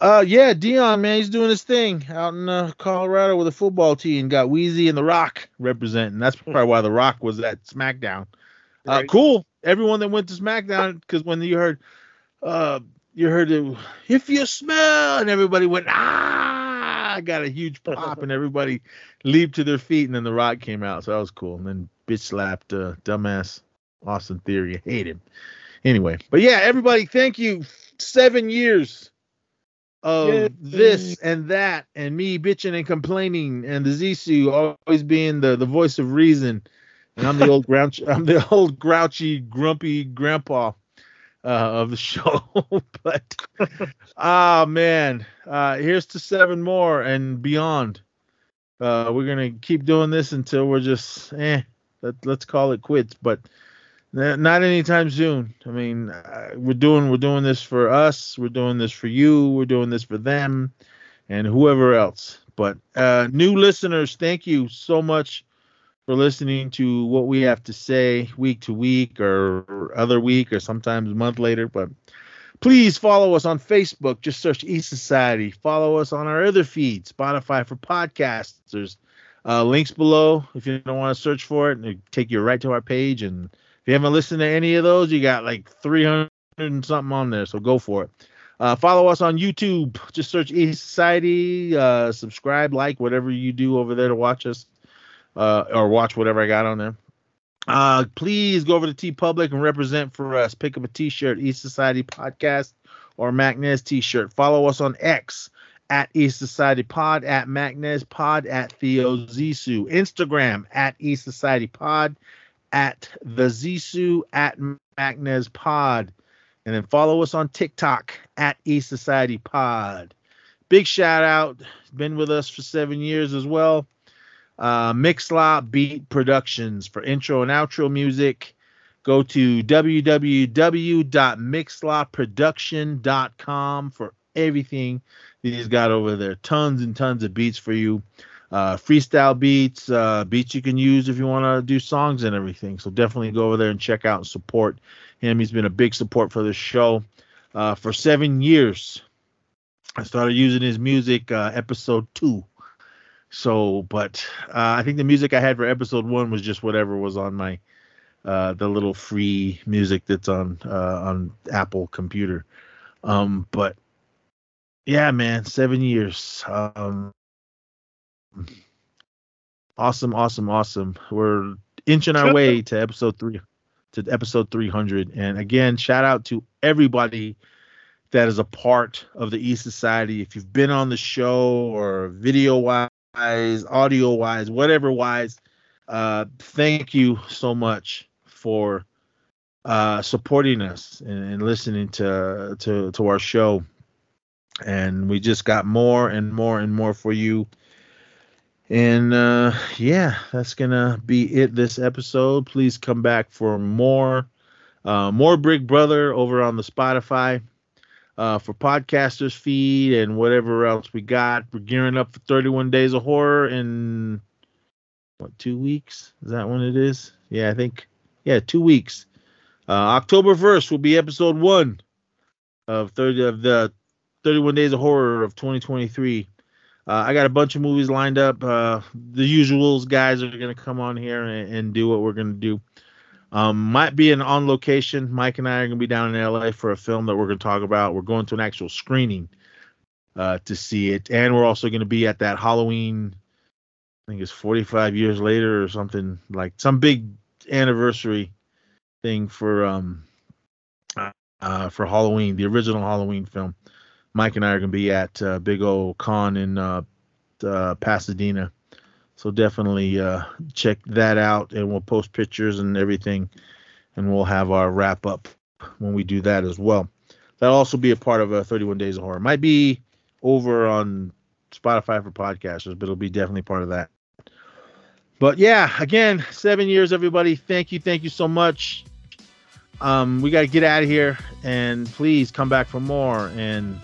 E: uh, yeah, Deion, man, he's doing his thing out in uh, Colorado with a football team. Got Weezy and The Rock representing. That's probably why The Rock was at SmackDown. Uh,
D: Right.
E: cool. Everyone that went to SmackDown, because when you heard, uh, you heard it, if you smell, and everybody went ah, got a huge pop, and everybody leaped to their feet, and then The Rock came out, so that was cool. And then bitch slapped uh, dumbass Austin Theory. I hate him. Anyway, but yeah, everybody, thank you. Seven years of
D: Yay.
E: this and that, and me bitching and complaining, and the Zissou always being the the voice of reason and I'm the old grouch. I'm the old grouchy, grumpy grandpa uh, of the show. but ah man, uh, here's to seven more and beyond. Uh, we're gonna keep doing this until we're just eh. Let, let's call it quits. But not anytime soon. I mean, uh, we're doing we're doing this for us. We're doing this for you. We're doing this for them, and whoever else. But uh, new listeners, thank you so much for listening to what we have to say week to week or other week or sometimes a month later. But please follow us on Facebook. Just search E Society. Follow us on our other feed, Spotify for podcasts. There's uh, links below if you don't want to search for it. It'll take you right to our page. And if you haven't listened to any of those, you got like 300 and something on there. So go for it. Uh, follow us on YouTube. Just search E Society. Uh, subscribe, like, whatever you do over there to watch us uh, or watch whatever I got on there. Uh, please go over to Tee Public and represent for us. Pick up a T-shirt, East Society Podcast, or Mac-Nez T-shirt. Follow us on X at East Society Pod, at Mac-Nez Pod, at Theo Zissou. Instagram at East Society Pod, at the Zissou, at Mac-Nez Pod, and then follow us on TikTok at East Society Pod. Big shout out, been with us for seven years as well uh, Mixla Beat Productions for intro and outro music. Go to www.mixlaproduction.com for everything he's got over there. Tons and tons of beats for you. Uh, freestyle beats, uh, beats you can use if you want to do songs and everything. So definitely go over there and check out and support him. He's been a big support for the show uh, for seven years. I started using his music uh, episode two. So, but uh, I think the music I had for episode one was just whatever was on my uh, the little free music that's on uh, on Apple computer. Um, but yeah, man, seven years. Um, awesome, awesome, awesome. We're inching our way to episode three, to episode three hundred. And again, shout out to everybody that is a part of the E Society. If you've been on the show or video wise wise, audio wise, whatever wise, uh, thank you so much for uh, supporting us and, and listening to, to to our show. And we just got more and more and more for you. And uh, yeah, that's gonna be it this episode. Please come back for more, uh, more Big Brother over on the Spotify uh, for podcasters feed and whatever else we got. We're gearing up for 31 Days of Horror in what two weeks? Is that when it is? Yeah, I think yeah, two weeks. Uh, October 1st will be episode one of 30 of the 31 Days of Horror of 2023. Uh, I got a bunch of movies lined up. Uh, the usuals guys are gonna come on here and, and do what we're gonna do. Um, might be an on location. Mike and I are gonna be down in LA for a film that we're gonna talk about. We're going to an actual screening uh, to see it. And we're also going to be at that Halloween. I think it's 45 years later or something like some big anniversary thing for um uh, for Halloween, the original Halloween film. Mike and I are going to be at uh, Big O Con in uh, uh, Pasadena. So definitely uh, check that out, and we'll post pictures and everything, and we'll have our wrap up when we do that as well. That'll also be a part of uh, 31 Days of Horror. Might be over on Spotify for podcasters, but it'll be definitely part of that. But yeah, again, seven years, everybody. Thank you, thank you so much. Um, we got to get out of here, and please come back for more. And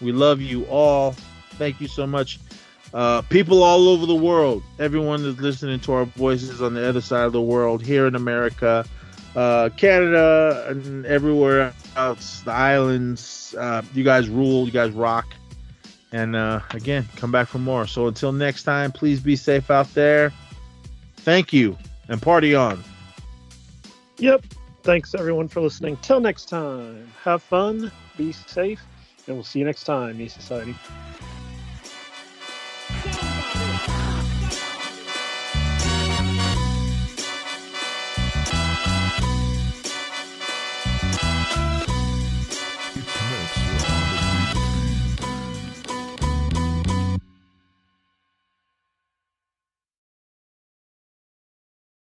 E: we love you all. Thank you so much. Uh, people all over the world, everyone that's listening to our voices on the other side of the world, here in America, uh, Canada, and everywhere else, the islands. Uh, you guys rule. You guys rock. And uh, again, come back for more. So until next time, please be safe out there. Thank you, and party on.
D: Yep. Thanks everyone for listening. Till next time, have fun, be safe, and we'll see you next time, E Society.